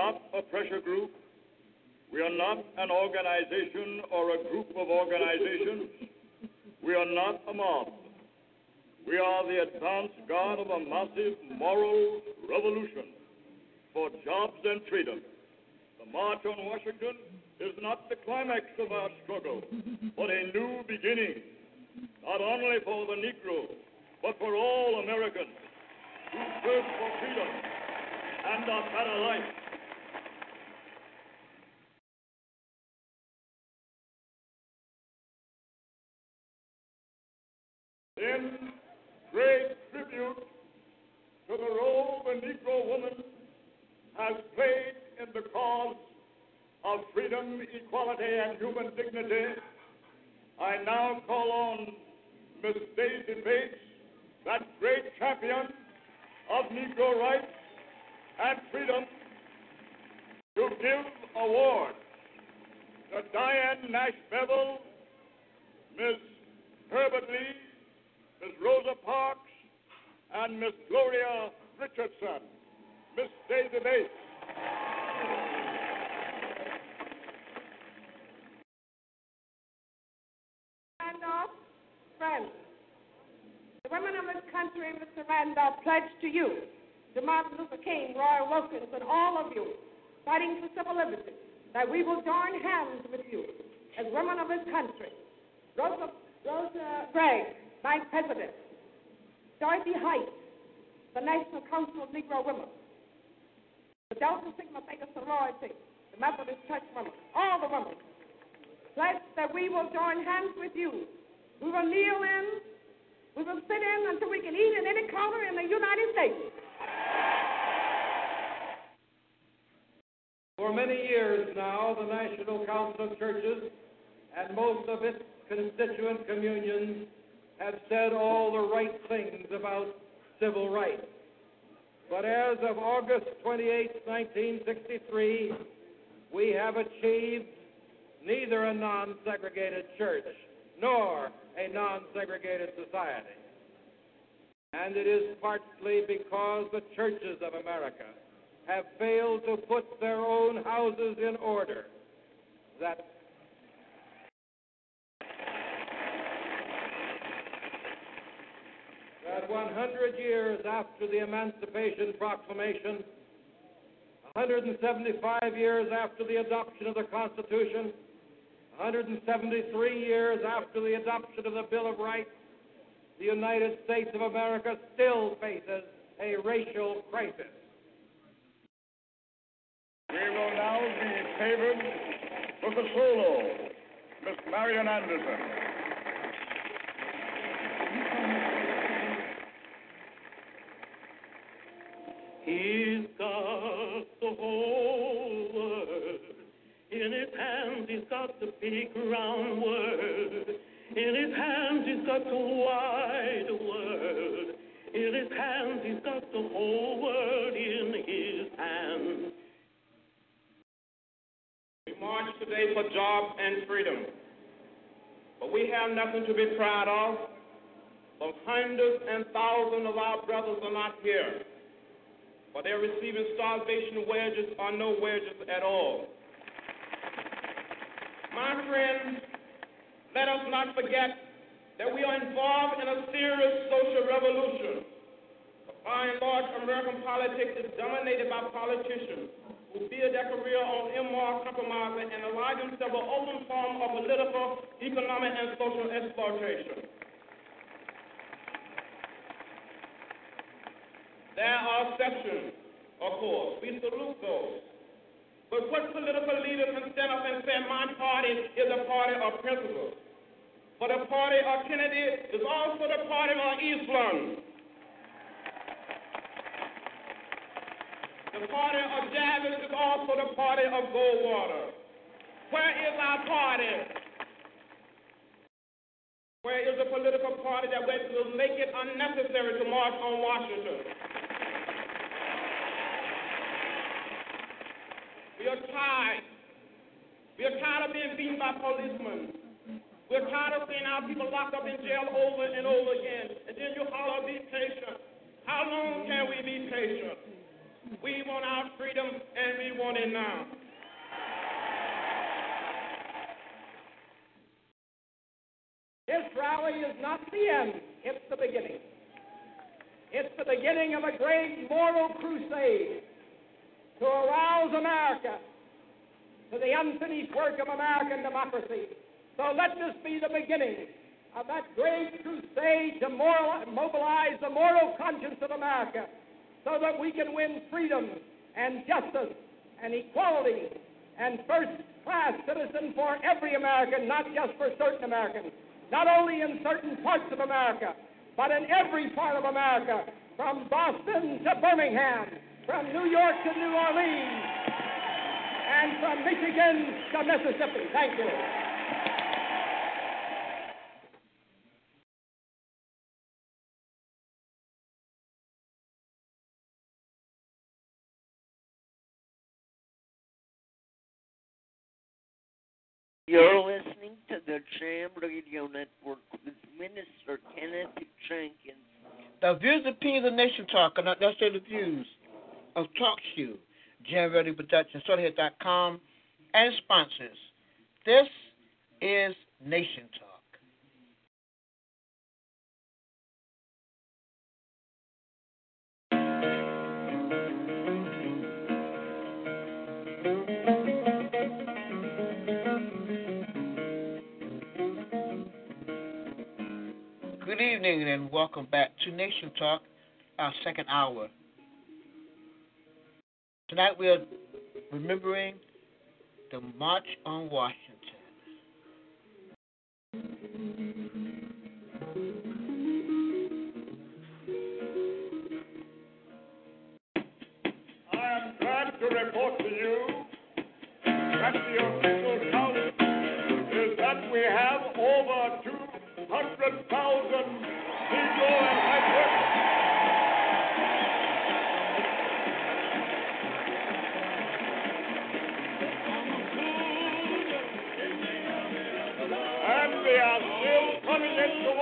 Not a pressure group. We are not an organization or a group of organizations. We are not a mob. We are the advance guard of a massive moral revolution for jobs and freedom. The March on Washington is not the climax of our struggle, but a new beginning, not only for the Negro, but for all Americans who search for freedom and a better great tribute to the role the Negro woman has played in the cause of freedom, equality, and human dignity, I now call on Miss Daisy Bates, that great champion of Negro rights and freedom, to give awards to Diane Nash Bevel, Miss Herbert Lee, Miss Rosa Parks, and Miss Gloria Richardson. Miss Daisy Bates. Randolph, friends, the women of this country, Mr. Randolph, pledge to you, to Martin Luther King, Roy Wilkins, and all of you fighting for civil liberty, that we will join hands with you as women of this country. Rosa, Rosa Gregg, Vice President, Dorothy Height, the National Council of Negro Women, the Delta Sigma Theta Sorority, the Methodist Church women, all the women, pledge that we will join hands with you. We will kneel in, we will sit in until we can eat in any corner in the United States. For many years now, the National Council of Churches and most of its constituent communions have said all the right things about civil rights. But as of August 28, 1963, we have achieved neither a non segregated church nor a non segregated society. And it is partly because the churches of America have failed to put their own houses in order that that 100 years after the Emancipation Proclamation, 175 years after the adoption of the Constitution, 173 years after the adoption of the Bill of Rights, the United States of America still faces a racial crisis. We will now be favored with a solo, Miss Marian Anderson. He's got the whole world in his hands. He's got the big round world in his hands. He's got the wide world in his hands. He's got the whole world in his hands. We march today for job and freedom. But we have nothing to be proud of. Hundreds and thousands of our brothers are not here. For they're receiving starvation wages or no wages at all. My friends, let us not forget that we are involved in a serious social revolution. By and large, American politics is dominated by politicians who build their career on immoral compromise and allow themselves an open form of political, economic, and social exploitation. There are exceptions, of course. We salute those. But what political leader can stand up and say, my party is a party of principles? But the party of Kennedy is also the party of Eastland. The party of Javits is also the party of Goldwater. Where is our party? Where is the political party that will make it unnecessary to march on Washington? We are tired. We are tired of being beaten by policemen. We're tired of seeing our people locked up in jail over and over again. And then you holler, be patient. How long can we be patient? We want our freedom and we want it now. This rally is not the end, it's the beginning. It's the beginning of a great moral crusade to arouse America to the unfinished work of American democracy. So let this be the beginning of that great crusade to moral, mobilize the moral conscience of America so that we can win freedom and justice and equality and first class citizen for every American, not just for certain Americans, not only in certain parts of America, but in every part of America, from Boston to Birmingham, from New York to New Orleans, and from Michigan to Mississippi. Thank you. You're listening to the Jam Radio Network with Minister Kenneth Jenkins. The views and opinions of Nation Talk are not necessarily the views of Talk Shoe, Jam Radio Production, SodaHit.com, and sponsors. This is Nation Talk. Good evening and welcome back to Nation Talk, our second hour. Tonight we are remembering the March on Washington. I am glad to report to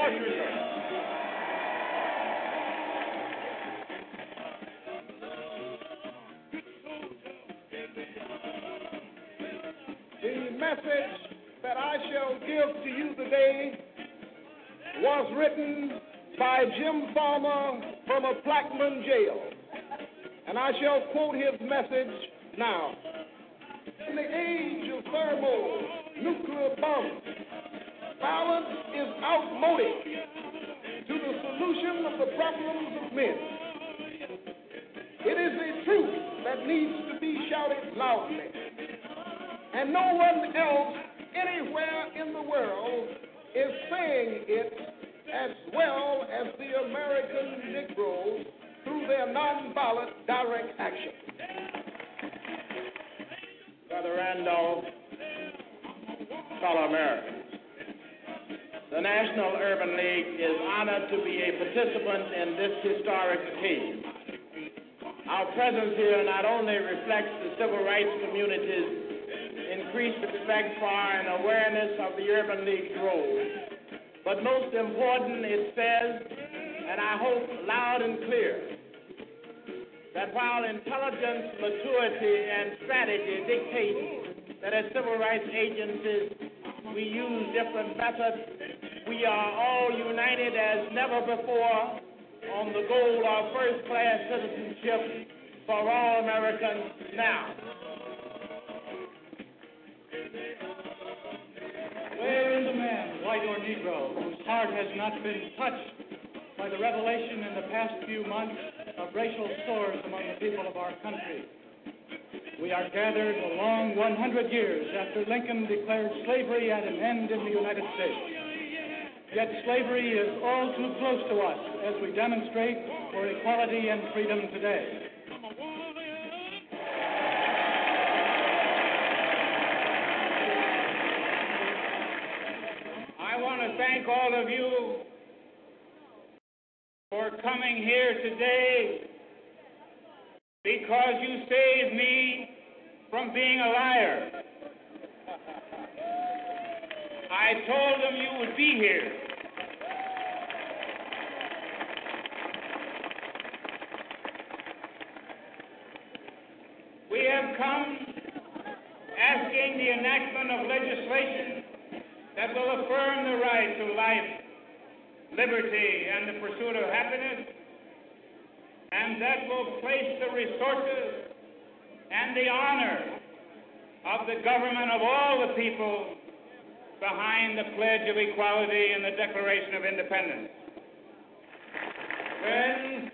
The message that I shall give to you today was written by Jim Farmer from a Plaquemine jail. And I shall quote his message now. In the age of thermonuclear bombs, violence is outmoded to the solution of the problems of men. It is a truth that needs to be shouted loudly. And no one else anywhere in the world is saying it as well as the American Negroes through their nonviolent direct action. Brother Randolph, fellow Americans, the National Urban League is honored to be a participant in this historic occasion. Our presence here not only reflects the civil rights community's increased respect for and awareness of the Urban League's role, but most important, it says, and I hope loud and clear, that while intelligence, maturity, and strategy dictate that as civil rights agencies we use different methods, we are all united as never before on the goal of first class citizenship for all Americans now. Where is a man, white or Negro, whose heart has not been touched by the revelation in the past few months of racial sores among the people of our country? We are gathered a long 100 years after Lincoln declared slavery at an end in the United States. Yet slavery is all too close to us as we demonstrate for equality and freedom today. I want to thank all of you for coming here today because you saved me from being a liar. I told them you would be here. We have come asking the enactment of legislation that will affirm the right to life, liberty, and the pursuit of happiness, and that will place the resources and the honor of the government of all the people behind the Pledge of Equality and the Declaration of Independence. When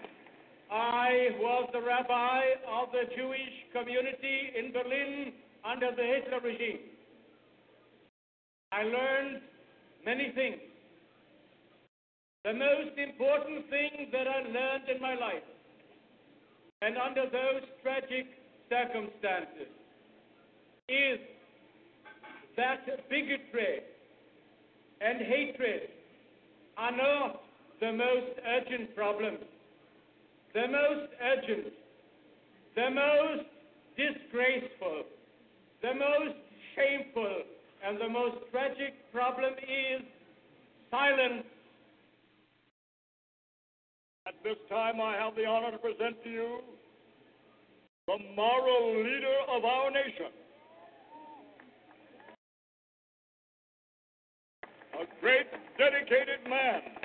I was the rabbi of the Jewish community in Berlin under the Hitler regime, I learned many things. The most important thing that I learned in my life, and under those tragic circumstances, is that bigotry and hatred are not the most urgent problem. The most urgent, the most disgraceful, the most shameful, and the most tragic problem is silence. At this time, I have the honor to present to you the moral leader of our nation. A great, dedicated man.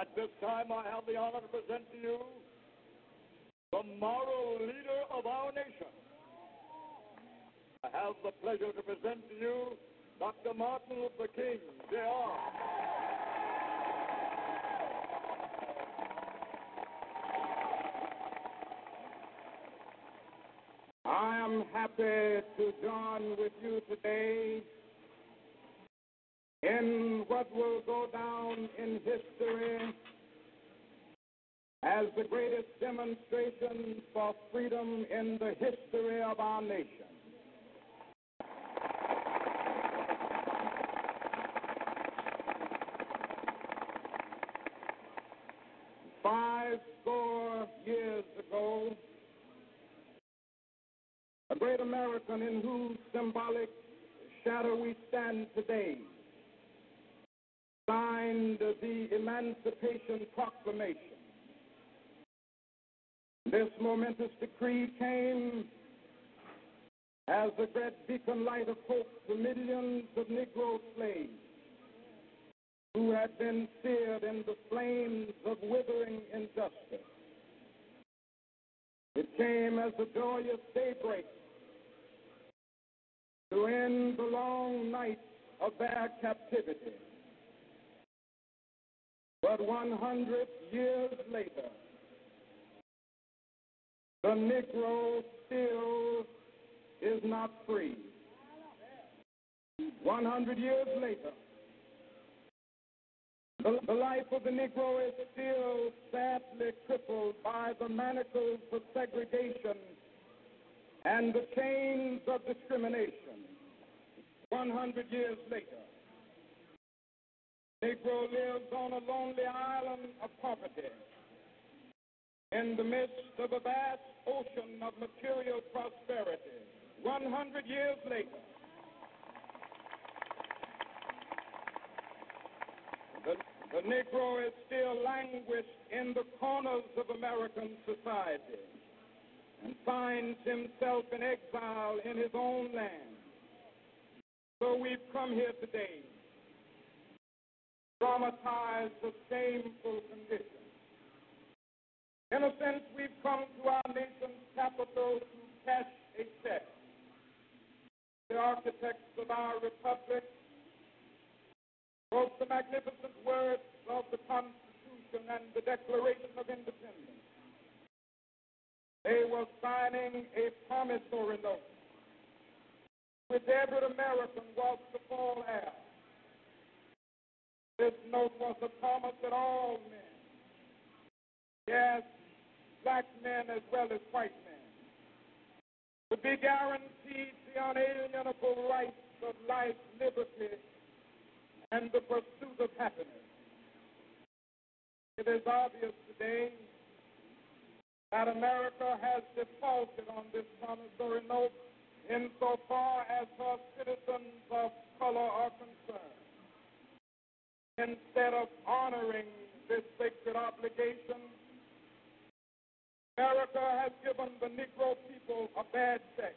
At this time, I have the honor to present to you the moral leader of our nation. I have the pleasure to present to you Dr. Martin Luther King, Jr. I am happy to join with you today in what will go down in history as the greatest demonstration for freedom in the history of our nation. Five score years ago, a great American in whose symbolic shadow we stand today signed the Emancipation Proclamation. This momentous decree came as a great beacon light of hope to millions of Negro slaves who had been seared in the flames of withering injustice. It came as a joyous daybreak to end the long night of their captivity. But 100 years later, the Negro still is not free. 100 years later, the, the life of the Negro is still sadly crippled by the manacles of segregation and the chains of discrimination. 100 years later, Negro lives on a lonely island of poverty in the midst of a vast ocean of material prosperity. 100 years later, the, the Negro is still languished in the corners of American society and finds himself in exile in his own land. So we've come here today, traumatized of shameful conditions. In a sense, we've come to our nation's capital to cash a check. The architects of our republic wrote the magnificent words of the Constitution and the Declaration of Independence. They were signing a promissory note which every American was to fall heir. This note was a promise that all men, yes, black men as well as white men, would be guaranteed the unalienable rights of life, liberty, and the pursuit of happiness. It is obvious today that America has defaulted on this promissory note insofar as her citizens of color are concerned. Instead of honoring this sacred obligation, America has given the Negro people a bad check.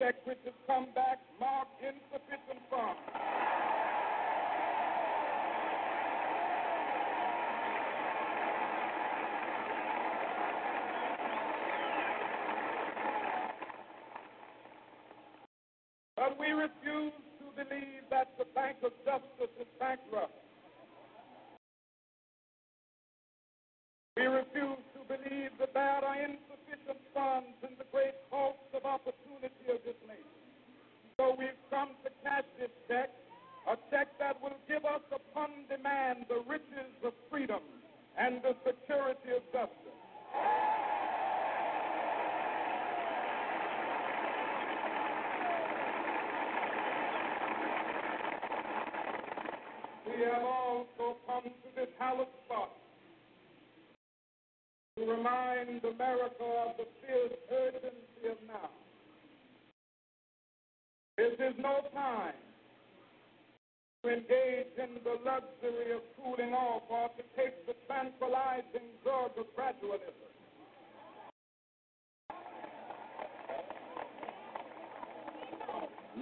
Check which has come back marked insufficient funds. But we refuse believe that the Bank of Justice is bankrupt. We refuse to believe that there are insufficient funds in the great cost of opportunity of this nation. So we've come to cash this check, a check that will give us upon demand the riches of freedom and the security of justice. We have also come to this hallowed spot to remind America of the fierce urgency of now. This is no time to engage in the luxury of cooling off or to take the tranquilizing drug of gradualism.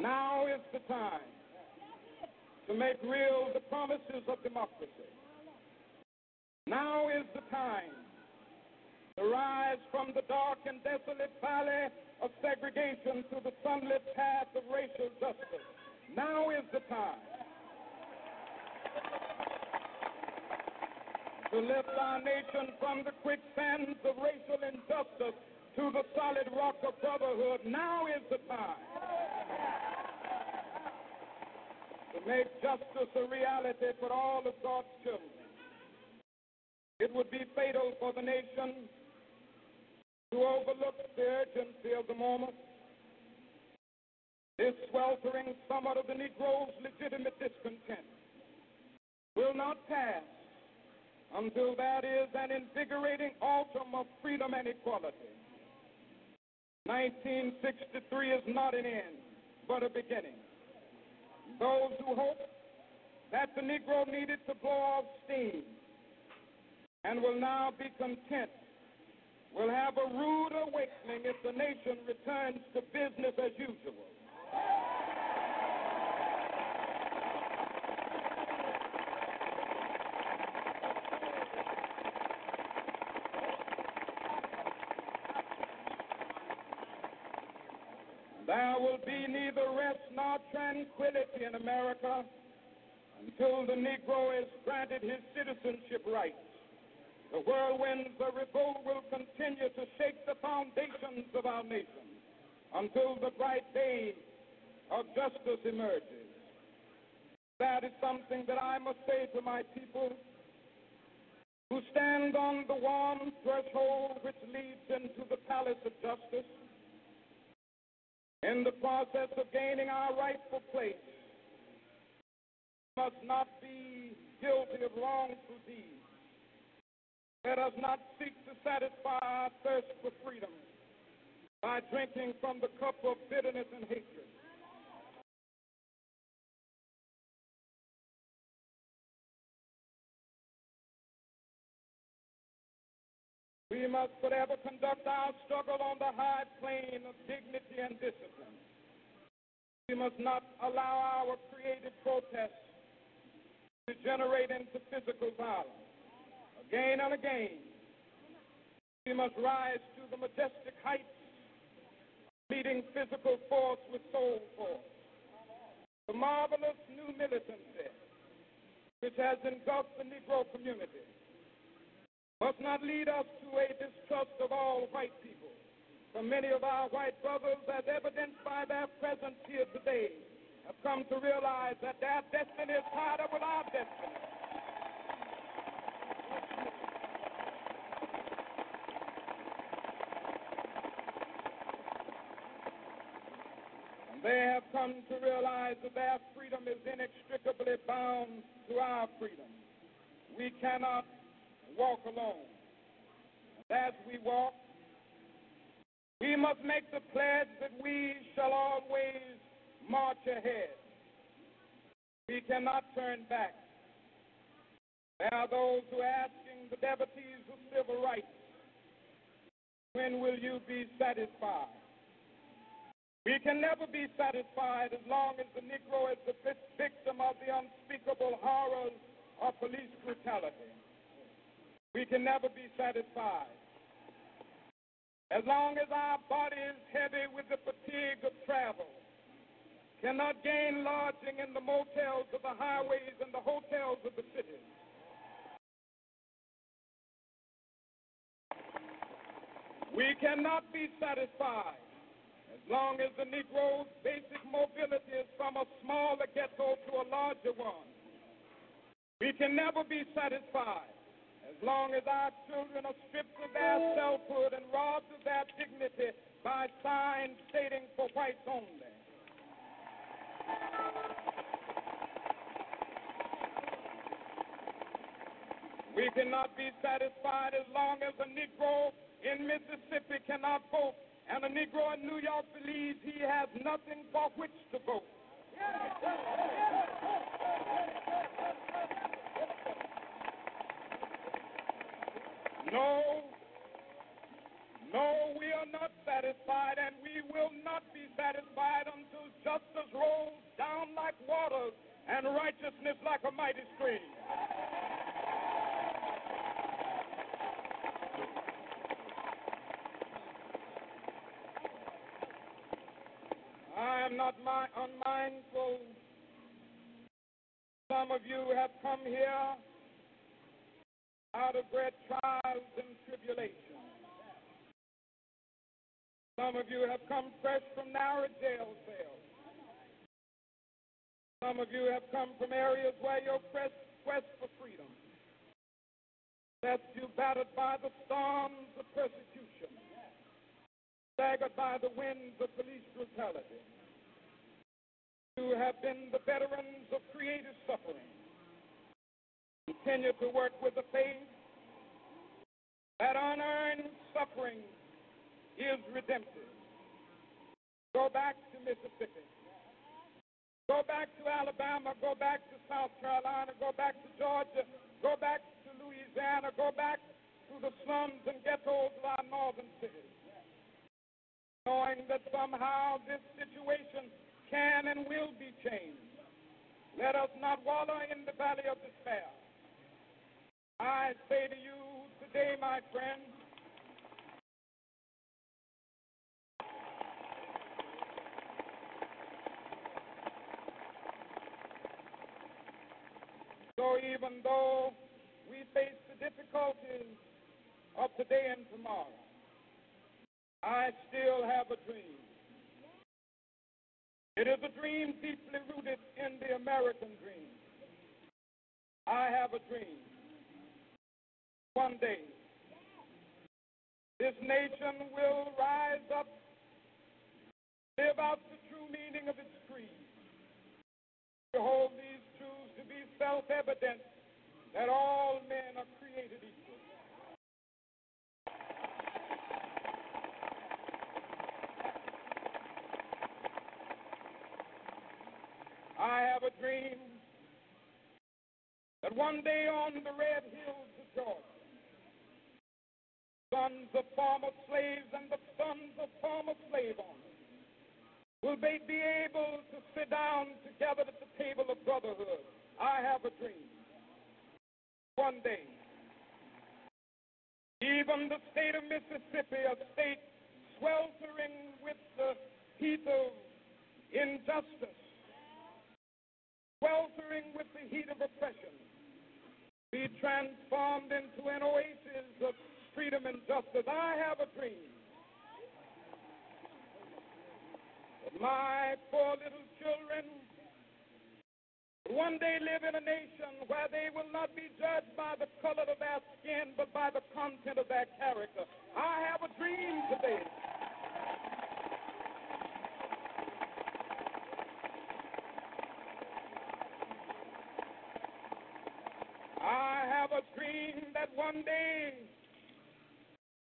Now is the time to make real the promises of democracy. Now is the time to rise from the dark and desolate valley of segregation to the sunlit path of racial justice. Now is the time to lift our nation from the quicksands of racial injustice to the solid rock of brotherhood. Now is the time to make justice a reality for all of God's children. It would be fatal for the nation to overlook the urgency of the moment. This sweltering summit of the Negro's legitimate discontent will not pass until that is an invigorating autumn of freedom and equality. 1963 is not an end, but a beginning. Those who hope that the Negro needed to blow off steam and will now be content will have a rude awakening if the nation returns to business as usual. There will be neither rest nor tranquility in America until the Negro is granted his citizenship rights. The whirlwinds of revolt will continue to shake the foundations of our nation until the bright day of justice emerges. That is something that I must say to my people who stand on the warm threshold which leads into the palace of justice. In the process of gaining our rightful place, we must not be guilty of wrongful deeds. Let us not seek to satisfy our thirst for freedom by drinking from the cup of bitterness and hatred. We must forever conduct our struggle on the high plane of dignity and discipline. We must not allow our creative protests to degenerate into physical violence. Again and again, we must rise to the majestic heights, meeting physical force with soul force. The marvelous new militancy which has engulfed the Negro community must not lead us to a distrust of all white people. For many of our white brothers, as evidenced by their presence here today, have come to realize that their destiny is tied up with our destiny. And they have come to realize that their freedom is inextricably bound to our freedom. We cannot walk alone. As we walk, we must make the pledge that we shall always march ahead. We cannot turn back. There are those who are asking the devotees of civil rights, when will you be satisfied? We can never be satisfied as long as the Negro is the victim of the unspeakable horrors of police brutality. We can never be satisfied. As long as our body is heavy with the fatigue of travel, cannot gain lodging in the motels of the highways and the hotels of the cities. We cannot be satisfied as long as the Negro's basic mobility is from a smaller ghetto to a larger one. We can never be satisfied long as our children are stripped of their selfhood and robbed of their dignity by signs stating for whites only. We cannot be satisfied as long as a Negro in Mississippi cannot vote and a Negro in New York believes he has nothing for which to vote. No, no, we are not satisfied, and we will not be satisfied until justice rolls down like waters and righteousness like a mighty stream. I am not my unmindful. Some of you have come here out of great trials and tribulations. Some of you have come fresh from narrow jail cells. Some of you have come from areas where your quest, quest for freedom left you battered by the storms of persecution, staggered by the winds of police brutality. You have been the veterans of creative suffering. Continue to work with the faith that unearned suffering is redemptive. Go back to Mississippi. Go back to Alabama. Go back to South Carolina. Go back to Georgia. Go back to Louisiana. Go back to the slums and ghettos of our northern cities. Knowing that somehow this situation can and will be changed. Let us not wallow in the valley of despair. I say to you today, my friends, So even though we face the difficulties of today and tomorrow, I still have a dream. It is a dream deeply rooted in the American dream. I have a dream. One day, this nation will rise up, live out the true meaning of its creed. Behold these truths to be self evident that all men are created equal. I have a dream that one day on the red hills of Georgia, sons of former slaves and the sons of former slave owners will they be able to sit down together at the table of brotherhood. I have a dream. One day, even the state of Mississippi, a state sweltering with the heat of injustice, sweltering with the heat of oppression, be transformed into an oasis of freedom and justice. I have a dream. that My poor little children one day live in a nation where they will not be judged by the color of their skin, but by the content of their character. I have a dream today. I have a dream that one day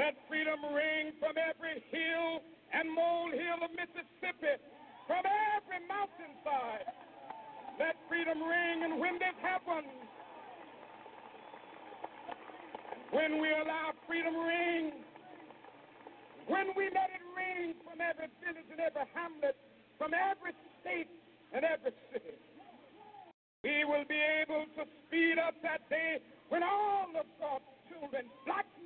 Let freedom ring from every hill and molehill of Mississippi, from every mountainside. Let freedom ring, and when this happens, when we allow freedom ring, when we let it ring from every village and every hamlet, from every state and every city, we will be able to speed up that day when all of God's children, black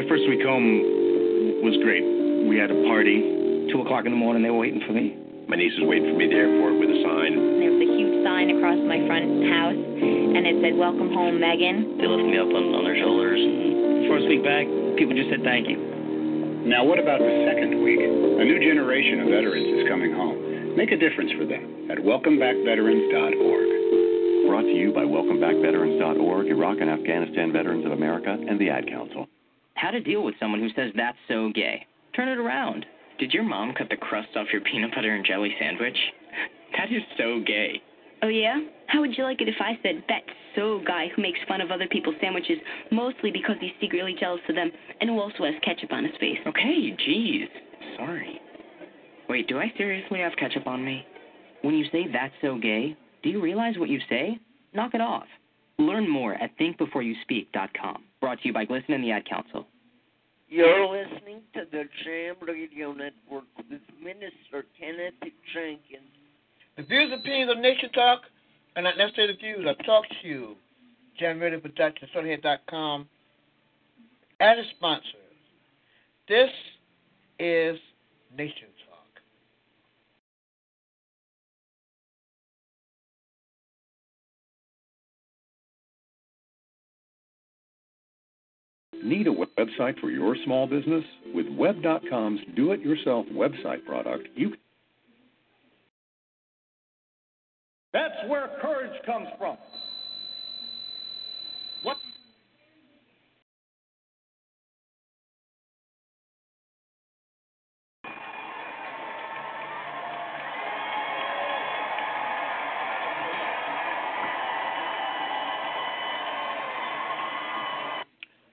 My first week home was great. We had a party. Two o'clock in the morning, they were waiting for me. My niece was waiting for me at the airport with a sign. There was a huge sign across my front house, and it said, Welcome home, Megan. They lifted me up on, on their shoulders. And first week back, people just said thank you. Now, what about the second week? A new generation of veterans is coming home. Make a difference for them at welcomebackveterans.org. Brought to you by WelcomeBackVeterans.org, Iraq and Afghanistan Veterans of America, and the Ad Council. How to deal with someone who says that's so gay. Turn it around. Did your mom cut the crust off your peanut butter and jelly sandwich? That is so gay. Oh, yeah? How would you like it if I said, that's so guy who makes fun of other people's sandwiches mostly because he's secretly jealous of them and who also has ketchup on his face? Okay, jeez. Sorry. Wait, do I seriously have ketchup on me? When you say that's so gay, do you realize what you say? Knock it off. Learn more at thinkbeforeyouspeak.com. Brought to you by GLSEN and the Ad Council. You're listening to the Jam Radio Network with Minister Kenneth Jenkins. The views and opinions of Nation Talk are not necessarily the views of TalkShoe, Jam Radio Production, SodaHead.com, as a sponsor. This is Nation Need a website for your small business? With Web.com's do it yourself website product, you That's where courage comes from.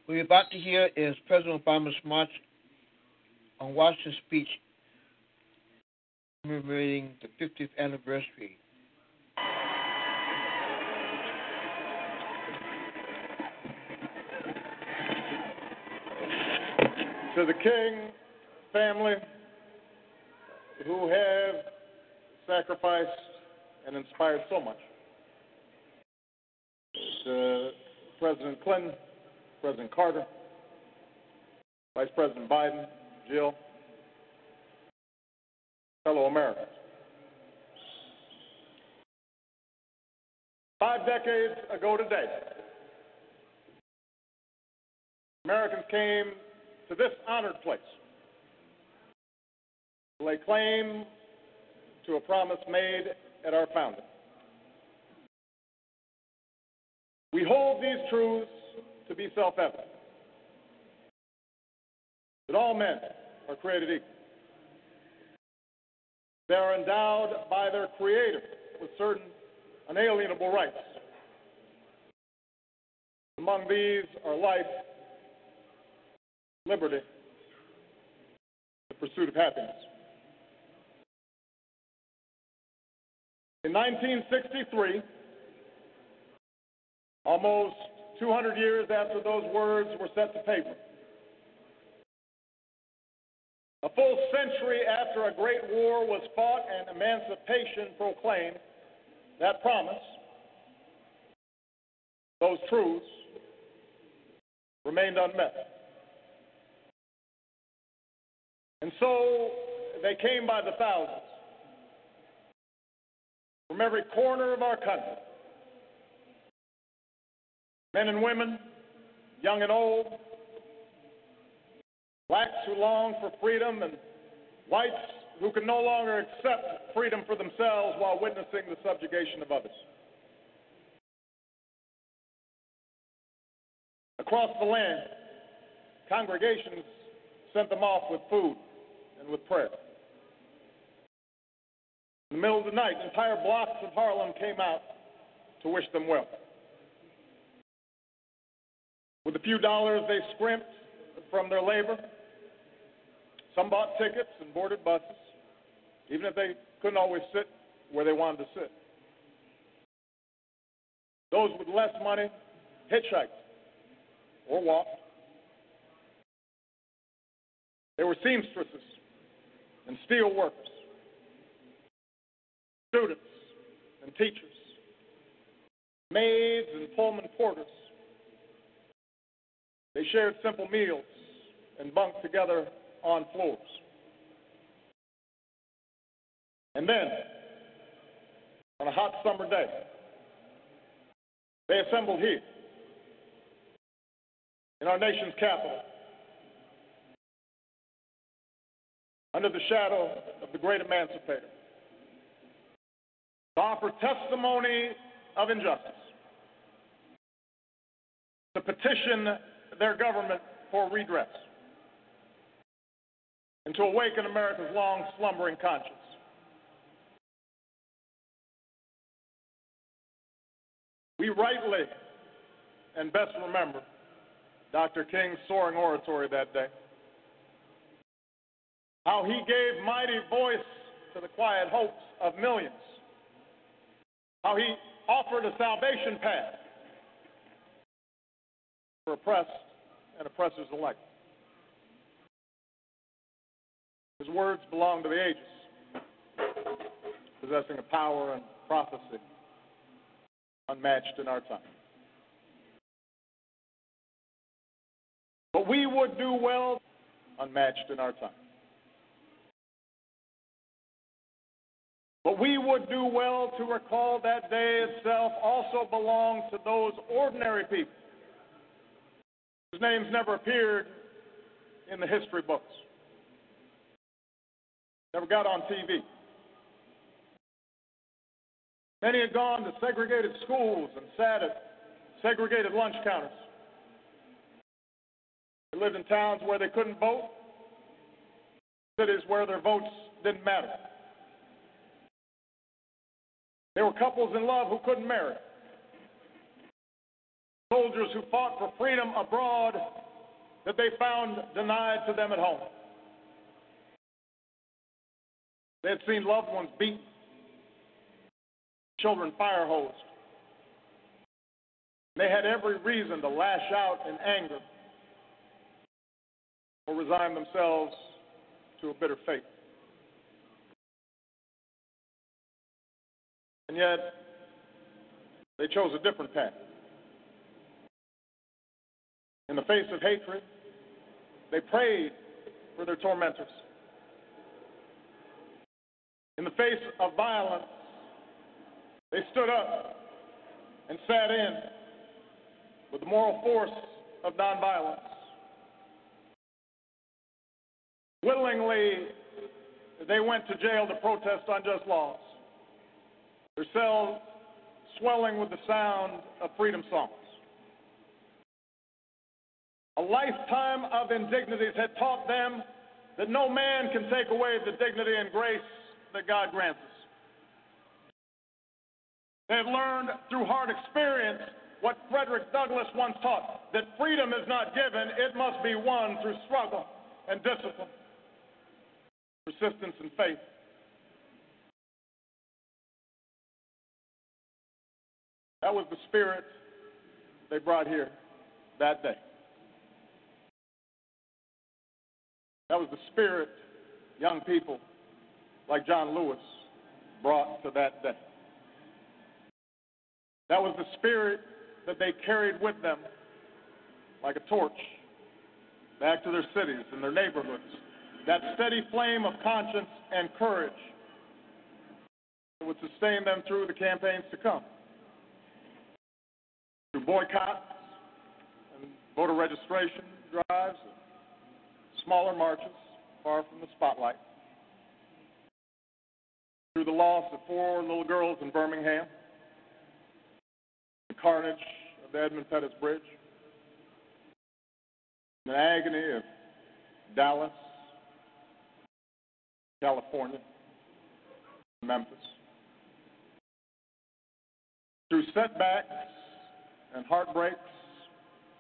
We're about to hear is President Obama's March on Washington speech commemorating the 50th anniversary. to the King family who have sacrificed and inspired so much. To President Clinton, President Carter, Vice President Biden, Jill, fellow Americans. Five decades ago today, Americans came to this honored place to lay claim to a promise made at our founding. We hold these truths to be self evident that all men are created equal. They are endowed by their Creator with certain unalienable rights. Among these are life, liberty, the pursuit of happiness. In 1963, almost 200 years after those words were set to paper, a full century after a great war was fought and emancipation proclaimed, that promise, those truths, remained unmet. And so they came by the thousands from every corner of our country men and women, young and old, blacks who long for freedom, and whites who can no longer accept freedom for themselves while witnessing the subjugation of others. Across the land, congregations sent them off with food and with prayer. In the middle of the night, entire blocks of Harlem came out to wish them well. With the few dollars they scrimped from their labor, some bought tickets and boarded buses, even if they couldn't always sit where they wanted to sit. Those with less money hitchhiked or walked. There were seamstresses and steel workers, students and teachers, maids and Pullman porters. They shared simple meals and bunked together on floors. And then, on a hot summer day, they assembled here in our nation's capital under the shadow of the great emancipator to offer testimony of injustice, to petition their government for redress, and to awaken America's long slumbering conscience. We rightly and best remember Dr. King's soaring oratory that day. How he gave mighty voice to the quiet hopes of millions. How he offered a salvation path for oppressed and oppressors alike. His words belong to the ages, possessing a power and prophecy unmatched in our time. But we would do well, unmatched in our time. But we would do well to recall that day itself also belonged to those ordinary people whose names never appeared in the history books, never got on TV. Many had gone to segregated schools and sat at segregated lunch counters. They lived in towns where they couldn't vote, cities where their votes didn't matter. There were couples in love who couldn't marry. Soldiers who fought for freedom abroad that they found denied to them at home. They had seen loved ones beaten, children fire hosed. They had every reason to lash out in anger or resign themselves to a bitter fate. And yet, they chose a different path. In the face of hatred, they prayed for their tormentors. In the face of violence, they stood up and sat in with the moral force of nonviolence. Willingly, they went to jail to protest unjust laws, their cells swelling with the sound of freedom songs. A lifetime of indignities had taught them that no man can take away the dignity and grace that God grants us. They had learned through hard experience what Frederick Douglass once taught that freedom is not given, it must be won through struggle and discipline, persistence and faith. That was the spirit they brought here that day. That was the spirit young people like John Lewis brought to that day. That was the spirit that they carried with them like a torch back to their cities and their neighborhoods. That steady flame of conscience and courage that would sustain them through the campaigns to come. Through boycotts and voter registration drives, smaller marches far from the spotlight. Through the loss of four little girls in Birmingham, the carnage of the Edmund Pettus Bridge, the agony of Dallas, California, Memphis. Through setbacks and heartbreaks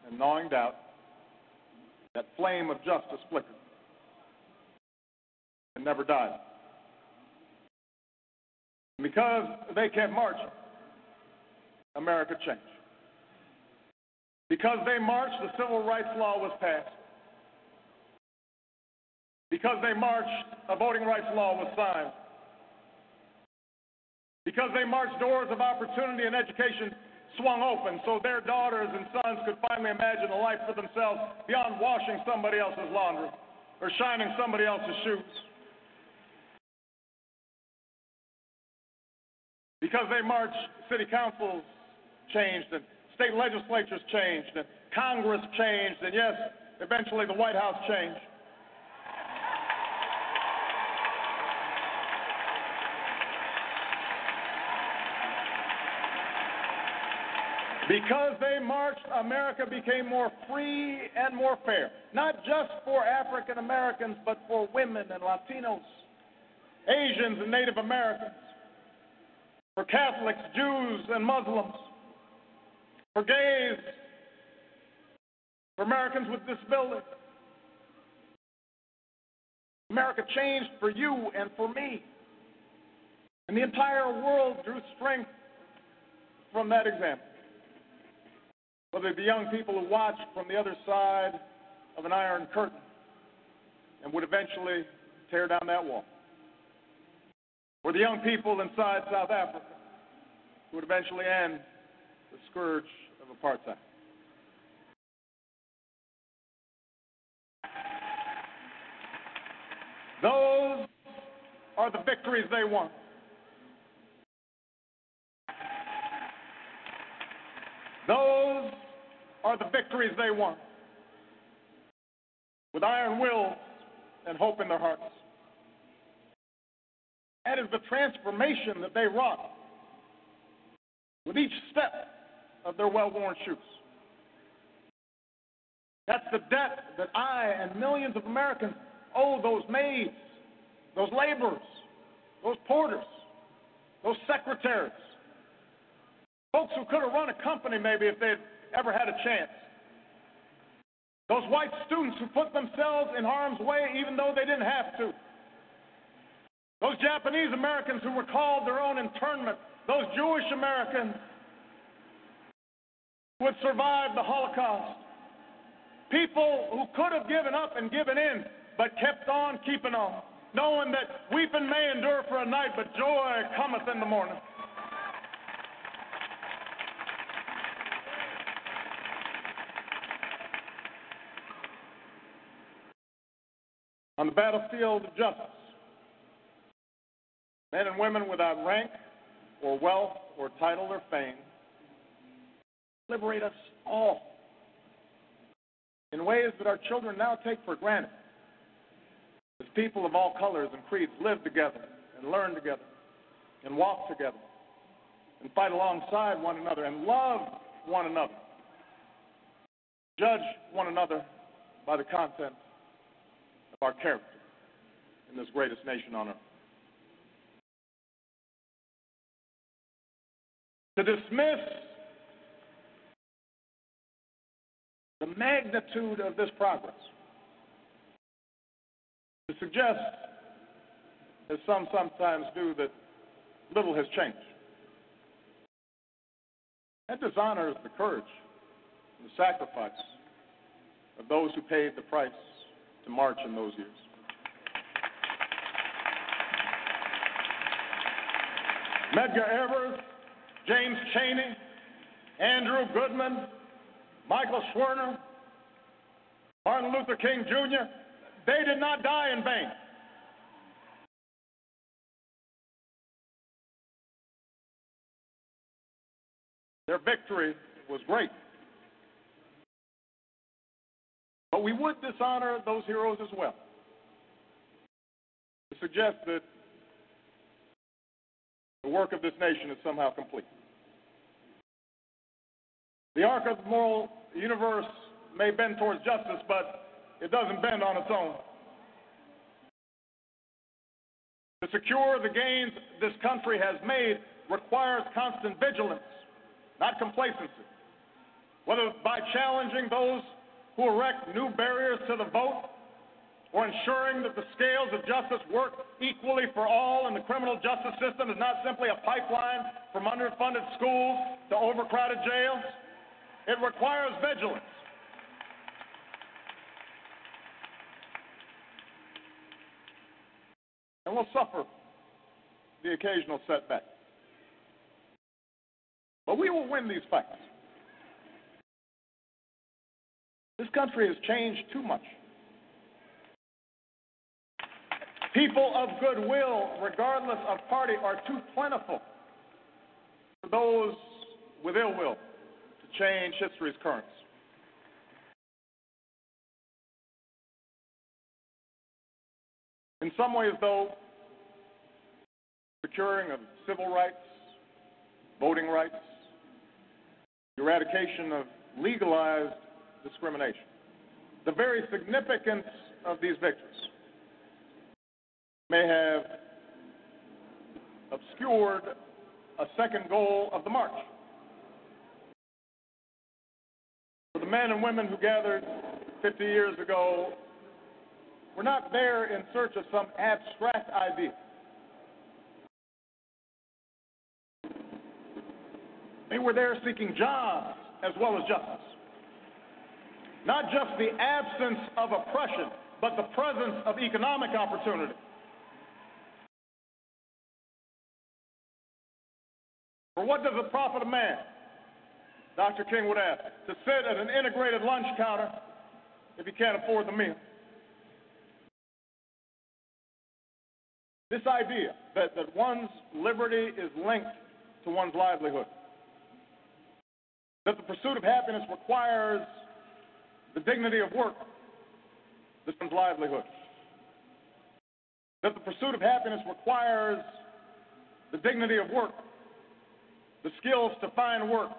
and gnawing doubt, that flame of justice flickered and never died. And because they kept marching, America changed. Because they marched, the civil rights law was passed. Because they marched, a voting rights law was signed. Because they marched, doors of opportunity and education swung open so their daughters and sons could finally imagine a life for themselves beyond washing somebody else's laundry or shining somebody else's shoes. Because they marched, city councils changed and state legislatures changed and Congress changed and yes, eventually the White House changed. Because they marched, America became more free and more fair. Not just for African Americans, but for women and Latinos, Asians and Native Americans, for Catholics, Jews, and Muslims, for gays, for Americans with disabilities. America changed for you and for me. And the entire world drew strength from that example whether it be young people who watched from the other side of an iron curtain and would eventually tear down that wall, or the young people inside South Africa who would eventually end the scourge of apartheid. Those are the victories they won. Those are the victories they won. With iron will and hope in their hearts. That is the transformation that they wrought with each step of their well worn shoes. That's the debt that I and millions of Americans owe those maids, those laborers, those porters, those secretaries, Folks who could have run a company maybe if they'd ever had a chance. Those white students who put themselves in harm's way even though they didn't have to. Those Japanese Americans who were called their own internment. Those Jewish Americans who had survived the Holocaust. People who could have given up and given in, but kept on keeping on, knowing that weeping may endure for a night, but joy cometh in the morning. On the battlefield of justice. Men and women without rank or wealth or title or fame liberate us all in ways that our children now take for granted. As people of all colors and creeds live together and learn together and walk together and fight alongside one another and love one another. Judge one another by the content our character in this greatest nation on earth. To dismiss the magnitude of this progress, to suggest, as some sometimes do, that little has changed. That dishonors the courage and the sacrifice of those who paid the price to march in those years. Medgar Evers, James Chaney, Andrew Goodman, Michael Schwerner, Martin Luther King Jr., they did not die in vain. Their victory was great. But we would dishonor those heroes as well. To suggest that the work of this nation is somehow complete. The arc of the moral universe may bend towards justice, but it doesn't bend on its own. To secure the gains this country has made requires constant vigilance, not complacency. Whether by challenging those who erect new barriers to the vote, or ensuring that the scales of justice work equally for all and the criminal justice system is not simply a pipeline from underfunded schools to overcrowded jails, it requires vigilance. And we'll suffer the occasional setback. But we will win these fights. This country has changed too much. People of goodwill, regardless of party, are too plentiful for those with ill will to change history's currents. In some ways, though, securing of civil rights, voting rights, eradication of legalized discrimination, the very significance of these victories may have obscured a second goal of the march. For the men and women who gathered 50 years ago, were not there in search of some abstract idea. They were there seeking jobs as well as justice. Not just the absence of oppression, but the presence of economic opportunity. For what does it profit a man, Dr. King would ask, to sit at an integrated lunch counter if he can't afford the meal? This idea that, that one's liberty is linked to one's livelihood, that the pursuit of happiness requires the dignity of work, one's livelihood, that the pursuit of happiness requires the dignity of work, the skills to find work,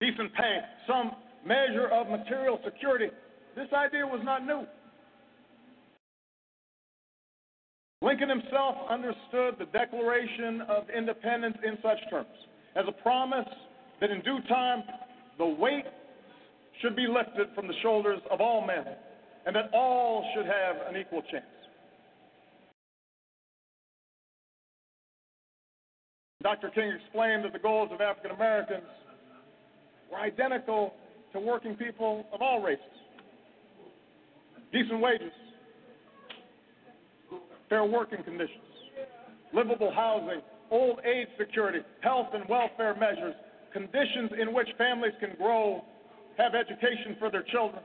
decent pay, some measure of material security. This idea was not new. Lincoln himself understood the Declaration of Independence in such terms as a promise that in due time the weight should be lifted from the shoulders of all men and that all should have an equal chance. Dr. King explained that the goals of African Americans were identical to working people of all races decent wages, fair working conditions, livable housing, old age security, health and welfare measures, conditions in which families can grow, have education for their children,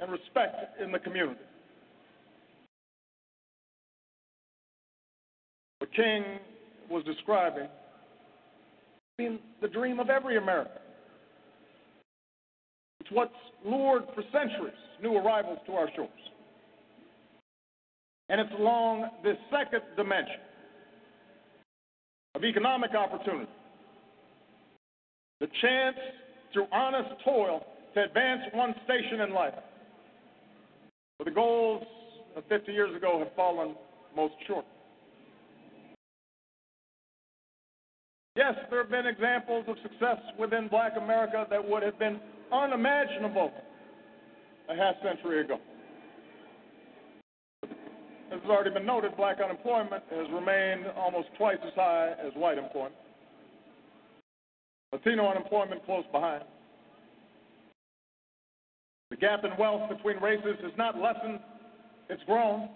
and respect in the community. The King was describing being the dream of every American. It's what's lured for centuries new arrivals to our shores. And it's along this second dimension of economic opportunity, the chance through honest toil to advance one station in life, But the goals of 50 years ago have fallen most short. Yes, there have been examples of success within black America that would have been unimaginable a half century ago. As has already been noted, black unemployment has remained almost twice as high as white employment. Latino unemployment close behind. The gap in wealth between races has not lessened, it's grown.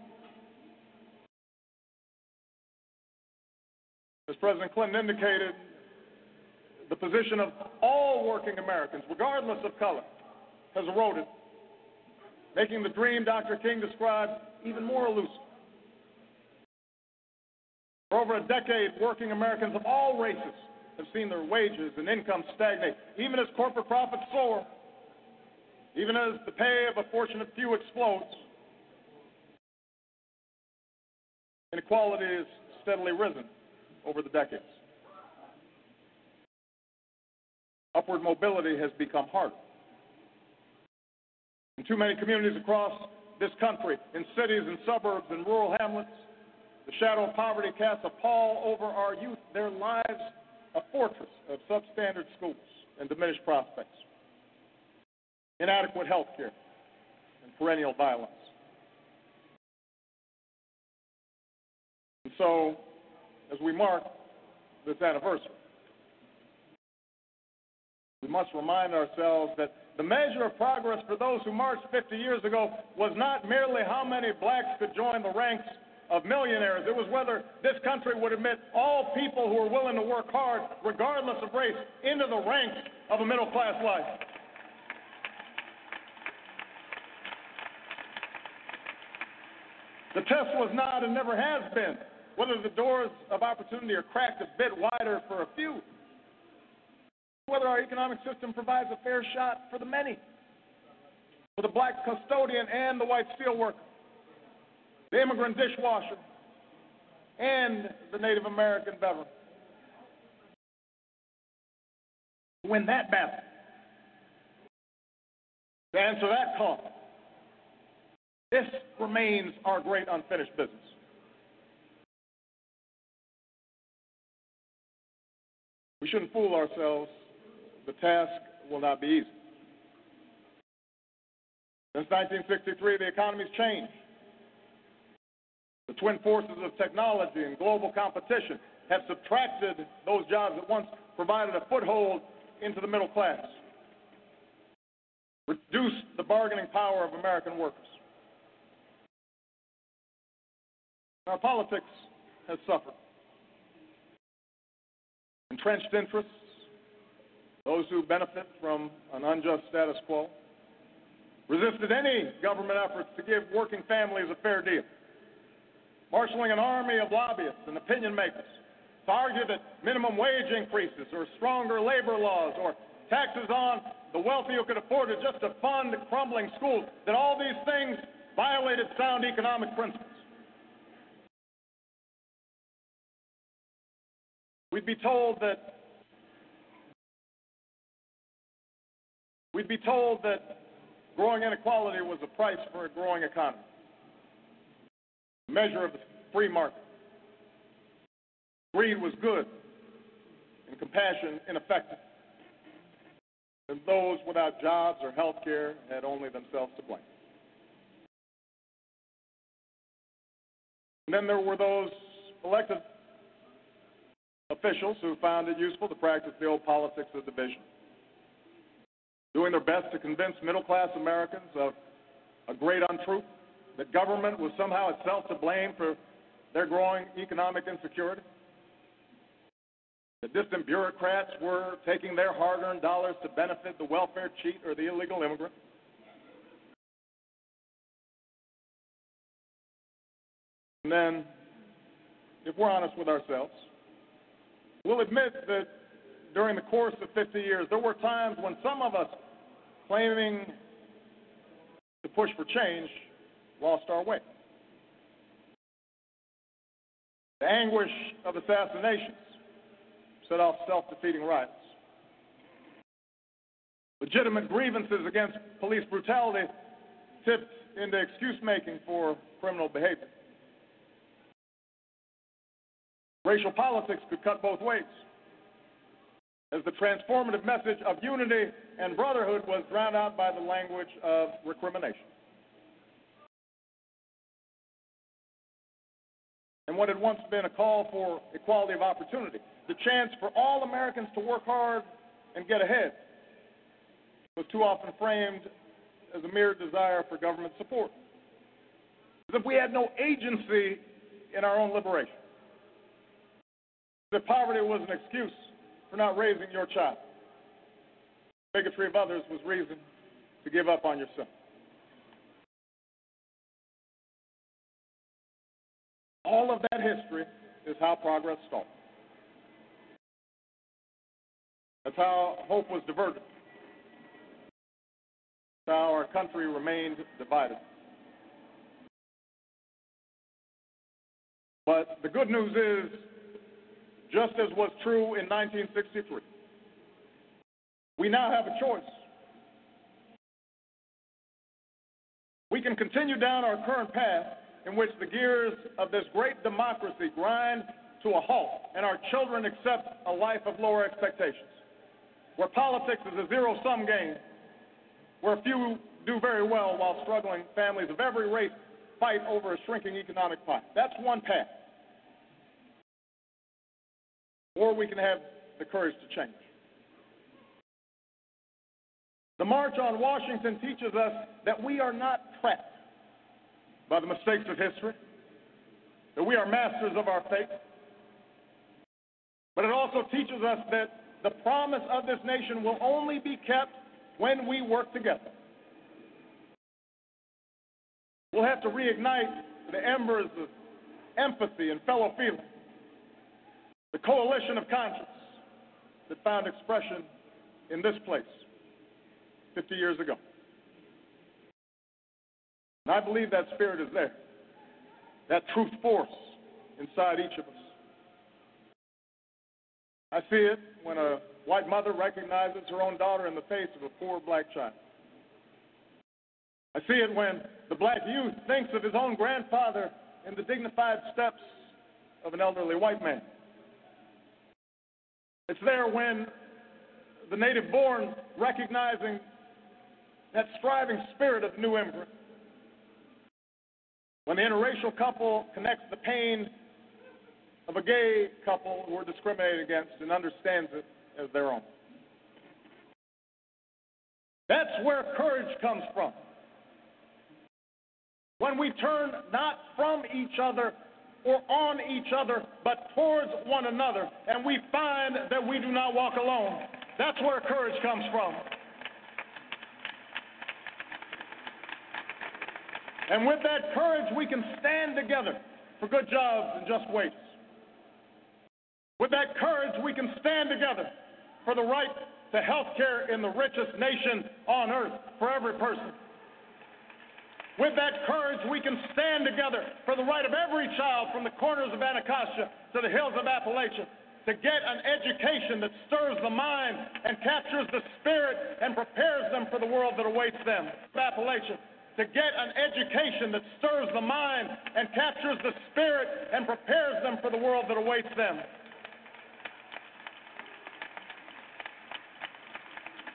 As President Clinton indicated, the position of all working Americans, regardless of color, has eroded, making the dream Dr. King described even more elusive. For over a decade, working Americans of all races have seen their wages and incomes stagnate, even as corporate profits soar, even as the pay of a fortunate few explodes. Inequality has steadily risen over the decades. Upward mobility has become harder. In too many communities across this country, in cities and suburbs and rural hamlets, the shadow of poverty casts a pall over our youth, their lives a fortress of substandard schools and diminished prospects, inadequate health care, and perennial violence. And so, as we mark this anniversary, we must remind ourselves that the measure of progress for those who marched 50 years ago was not merely how many blacks could join the ranks of millionaires. It was whether this country would admit all people who are willing to work hard, regardless of race, into the ranks of a middle class life. The test was not and never has been whether the doors of opportunity are cracked a bit wider for a few, whether our economic system provides a fair shot for the many, for the black custodian and the white steelworker the immigrant dishwasher, and the Native American veteran. Win that battle. To answer that call, this remains our great unfinished business. We shouldn't fool ourselves. The task will not be easy. Since 1963, the economy's changed. The twin forces of technology and global competition have subtracted those jobs that once provided a foothold into the middle class, reduced the bargaining power of American workers. Our politics has suffered. Entrenched interests, those who benefit from an unjust status quo, resisted any government efforts to give working families a fair deal marshaling an army of lobbyists and opinion makers to argue that minimum wage increases or stronger labor laws or taxes on the wealthy who could afford it just to fund crumbling schools, that all these things violated sound economic principles. We'd be told that we'd be told that growing inequality was the price for a growing economy measure of the free market. Greed was good and compassion ineffective. And those without jobs or health care had only themselves to blame. And then there were those elected officials who found it useful to practice the old politics of division, doing their best to convince middle class Americans of a great untruth that government was somehow itself to blame for their growing economic insecurity? That distant bureaucrats were taking their hard earned dollars to benefit the welfare cheat or the illegal immigrant? And then, if we're honest with ourselves, we'll admit that during the course of 50 years, there were times when some of us claiming to push for change lost our way. The anguish of assassinations set off self defeating riots. Legitimate grievances against police brutality tipped into excuse making for criminal behavior. Racial politics could cut both ways, as the transformative message of unity and brotherhood was drowned out by the language of recrimination. And what had once been a call for equality of opportunity, the chance for all Americans to work hard and get ahead was too often framed as a mere desire for government support. As if we had no agency in our own liberation. That poverty was an excuse for not raising your child. Bigotry of others was reason to give up on yourself. All of that history is how progress stalled. That's how hope was diverted. That's how our country remained divided. But the good news is, just as was true in 1963, we now have a choice. We can continue down our current path in which the gears of this great democracy grind to a halt and our children accept a life of lower expectations, where politics is a zero sum game, where few do very well while struggling families of every race fight over a shrinking economic pie. That's one path. Or we can have the courage to change. The March on Washington teaches us that we are not trapped by the mistakes of history, that we are masters of our fate. But it also teaches us that the promise of this nation will only be kept when we work together. We'll have to reignite the embers of empathy and fellow feeling, the coalition of conscience that found expression in this place 50 years ago. And I believe that spirit is there, that truth force inside each of us. I see it when a white mother recognizes her own daughter in the face of a poor black child. I see it when the black youth thinks of his own grandfather in the dignified steps of an elderly white man. It's there when the native born recognizing that striving spirit of the new immigrant. When the interracial couple connects the pain of a gay couple who are discriminated against and understands it as their own. That's where courage comes from. When we turn not from each other or on each other, but towards one another, and we find that we do not walk alone. That's where courage comes from. And with that courage, we can stand together for good jobs and just wages. With that courage, we can stand together for the right to health care in the richest nation on earth for every person. With that courage, we can stand together for the right of every child from the corners of Anacostia to the hills of Appalachia to get an education that stirs the mind and captures the spirit and prepares them for the world that awaits them. Appalachia to get an education that stirs the mind and captures the spirit and prepares them for the world that awaits them.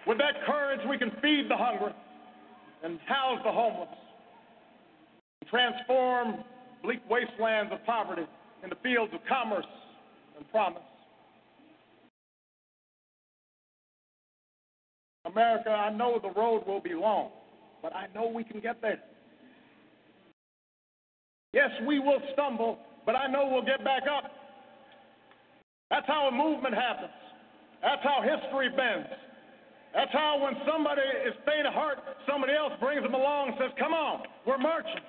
With that courage, we can feed the hungry and house the homeless, and transform bleak wastelands of poverty into fields of commerce and promise. America, I know the road will be long but I know we can get there. Yes, we will stumble, but I know we'll get back up. That's how a movement happens. That's how history bends. That's how when somebody is faint of heart, somebody else brings them along and says, Come on, we're marching.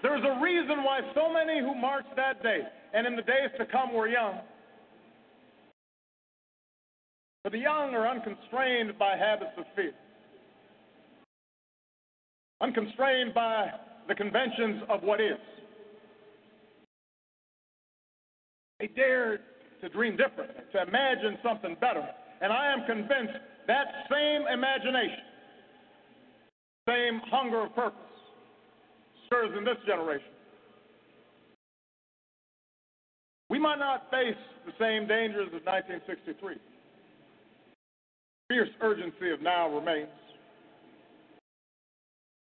There's a reason why so many who marched that day and in the days to come were young. For the young are unconstrained by habits of fear, unconstrained by the conventions of what is. They dare to dream differently, to imagine something better. And I am convinced that same imagination, same hunger of purpose, stirs in this generation. We might not face the same dangers of 1963 fierce urgency of now remains.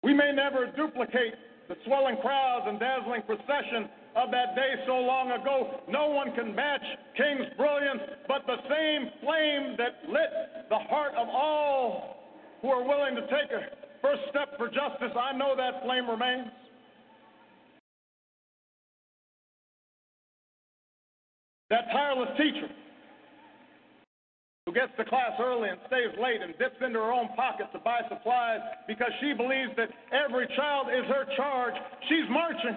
We may never duplicate the swelling crowds and dazzling procession of that day so long ago. No one can match King's brilliance, but the same flame that lit the heart of all who are willing to take a first step for justice, I know that flame remains. That tireless teacher who gets to class early and stays late and dips into her own pocket to buy supplies because she believes that every child is her charge, she's marching.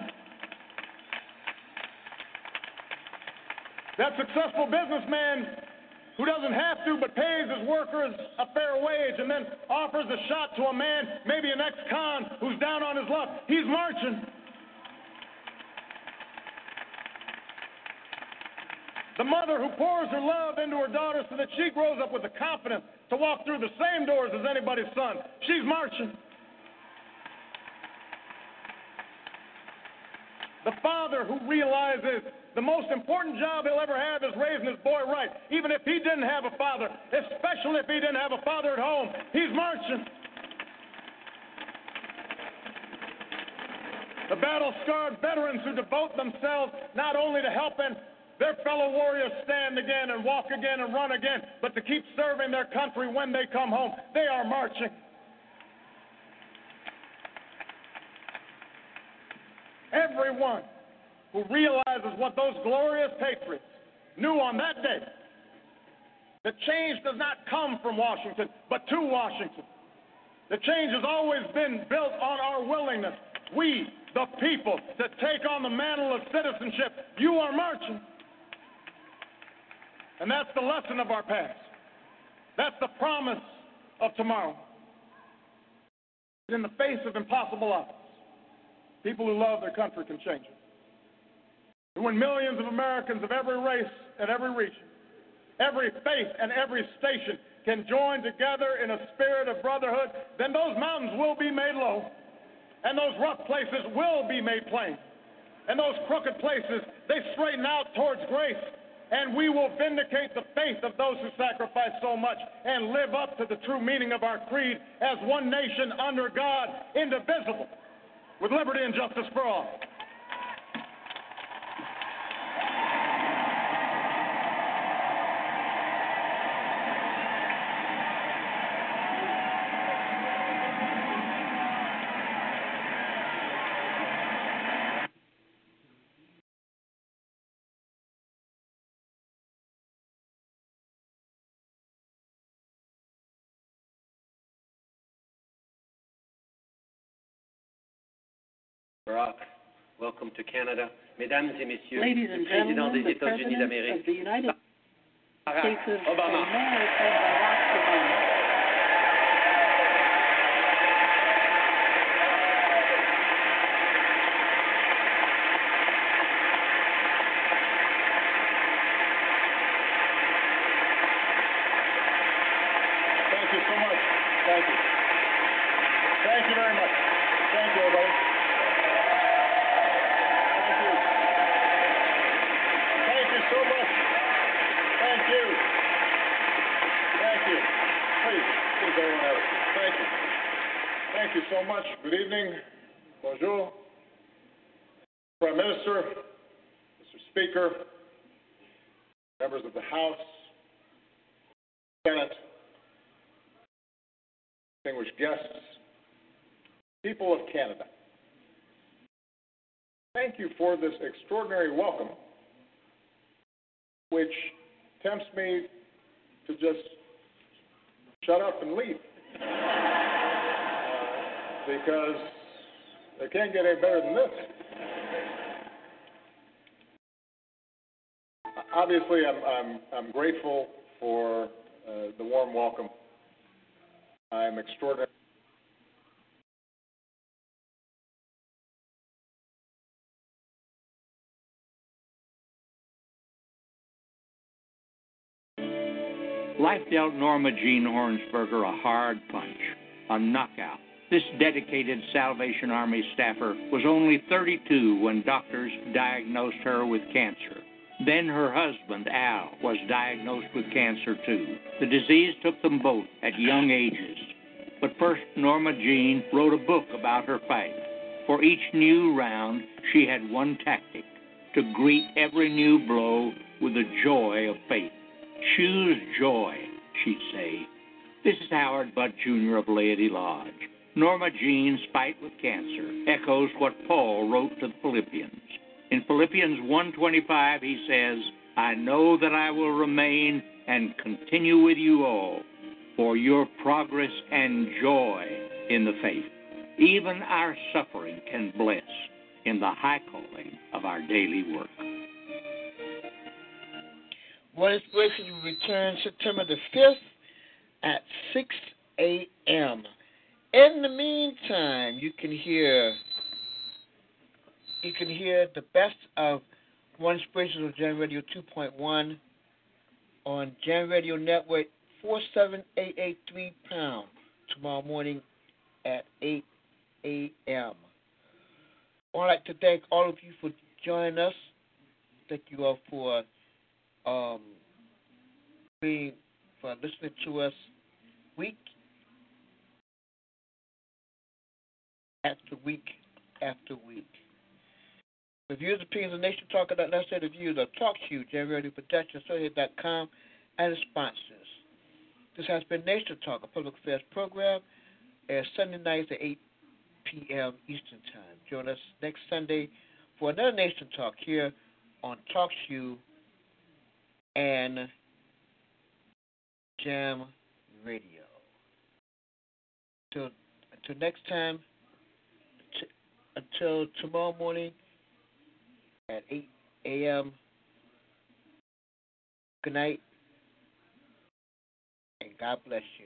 That successful businessman who doesn't have to but pays his workers a fair wage and then offers a shot to a man, maybe an ex con, who's down on his luck, he's marching. The mother who pours her love into her daughter so that she grows up with the confidence to walk through the same doors as anybody's son. She's marching. The father who realizes the most important job he'll ever have is raising his boy right, even if he didn't have a father, especially if he didn't have a father at home. He's marching. The battle scarred veterans who devote themselves not only to helping their fellow warriors stand again and walk again and run again, but to keep serving their country when they come home. They are marching. Everyone who realizes what those glorious patriots knew on that day that change does not come from Washington, but to Washington. The change has always been built on our willingness, we, the people, to take on the mantle of citizenship. You are marching. And that's the lesson of our past. That's the promise of tomorrow. In the face of impossible odds, people who love their country can change it. And when millions of Americans of every race and every region, every faith and every station can join together in a spirit of brotherhood, then those mountains will be made low, and those rough places will be made plain, and those crooked places, they straighten out towards grace and we will vindicate the faith of those who sacrifice so much and live up to the true meaning of our creed as one nation under God, indivisible, with liberty and justice for all. Barack, welcome to Canada. Mesdames et messieurs, Ladies and président gentlemen, des États-Unis President d'Amérique, of the United Barack States of Obama. America, Barack Obama. Thank you so much. Thank you. Thank you very much. Thank you, everybody. Thank you. Thank you so much. Thank you. Thank you. Please, please, everyone else. Thank you. Thank you so much. Good evening. Bonjour. Prime Minister, Mr. Speaker, members of the House, Senate, distinguished guests, people of Canada. Thank you for this extraordinary welcome, which tempts me to just shut up and leave. *laughs* Because it can't get any better than this. Obviously, I'm, I'm, I'm grateful for uh, the warm welcome. I'm extraordinarily Life dealt Norma Jean Hornsberger a hard punch, a knockout. This dedicated Salvation Army staffer was only 32 when doctors diagnosed her with cancer. Then her husband, Al, was diagnosed with cancer too. The disease took them both at young ages. But first, Norma Jean wrote a book about her fight. For each new round, she had one tactic to greet every new blow with the joy of faith. Choose joy, she'd say. This is Howard Butt Jr. of Laity Lodge. Norma Jean's fight with cancer echoes what Paul wrote to the Philippians. In Philippians 1:25 he says, "I know that I will remain and continue with you all for your progress and joy in the faith. Even our suffering can bless in the high calling of our daily work." One inspiration will return September the 5th at 6 a.m. In the meantime, you can hear you can hear the best of One on Jam Radio 2.1 on Jam Radio Network 47883 pound tomorrow morning at 8 a.m. I'd like to thank all of you for joining us. Thank you all for um, being for listening to us week after week after week. The views, opinions of Nation Talk are not necessarily the views of Talk Shoe, Radio Production, Associated.com, and its sponsors. This has been Nation Talk, a public affairs program, airs Sunday nights at 8 p.m. Eastern Time. Join us next Sunday for another Nation Talk here on Talk Shoe and Jam Radio. Until, until next time, t- until tomorrow morning at 8 a.m. Good night, and God bless you.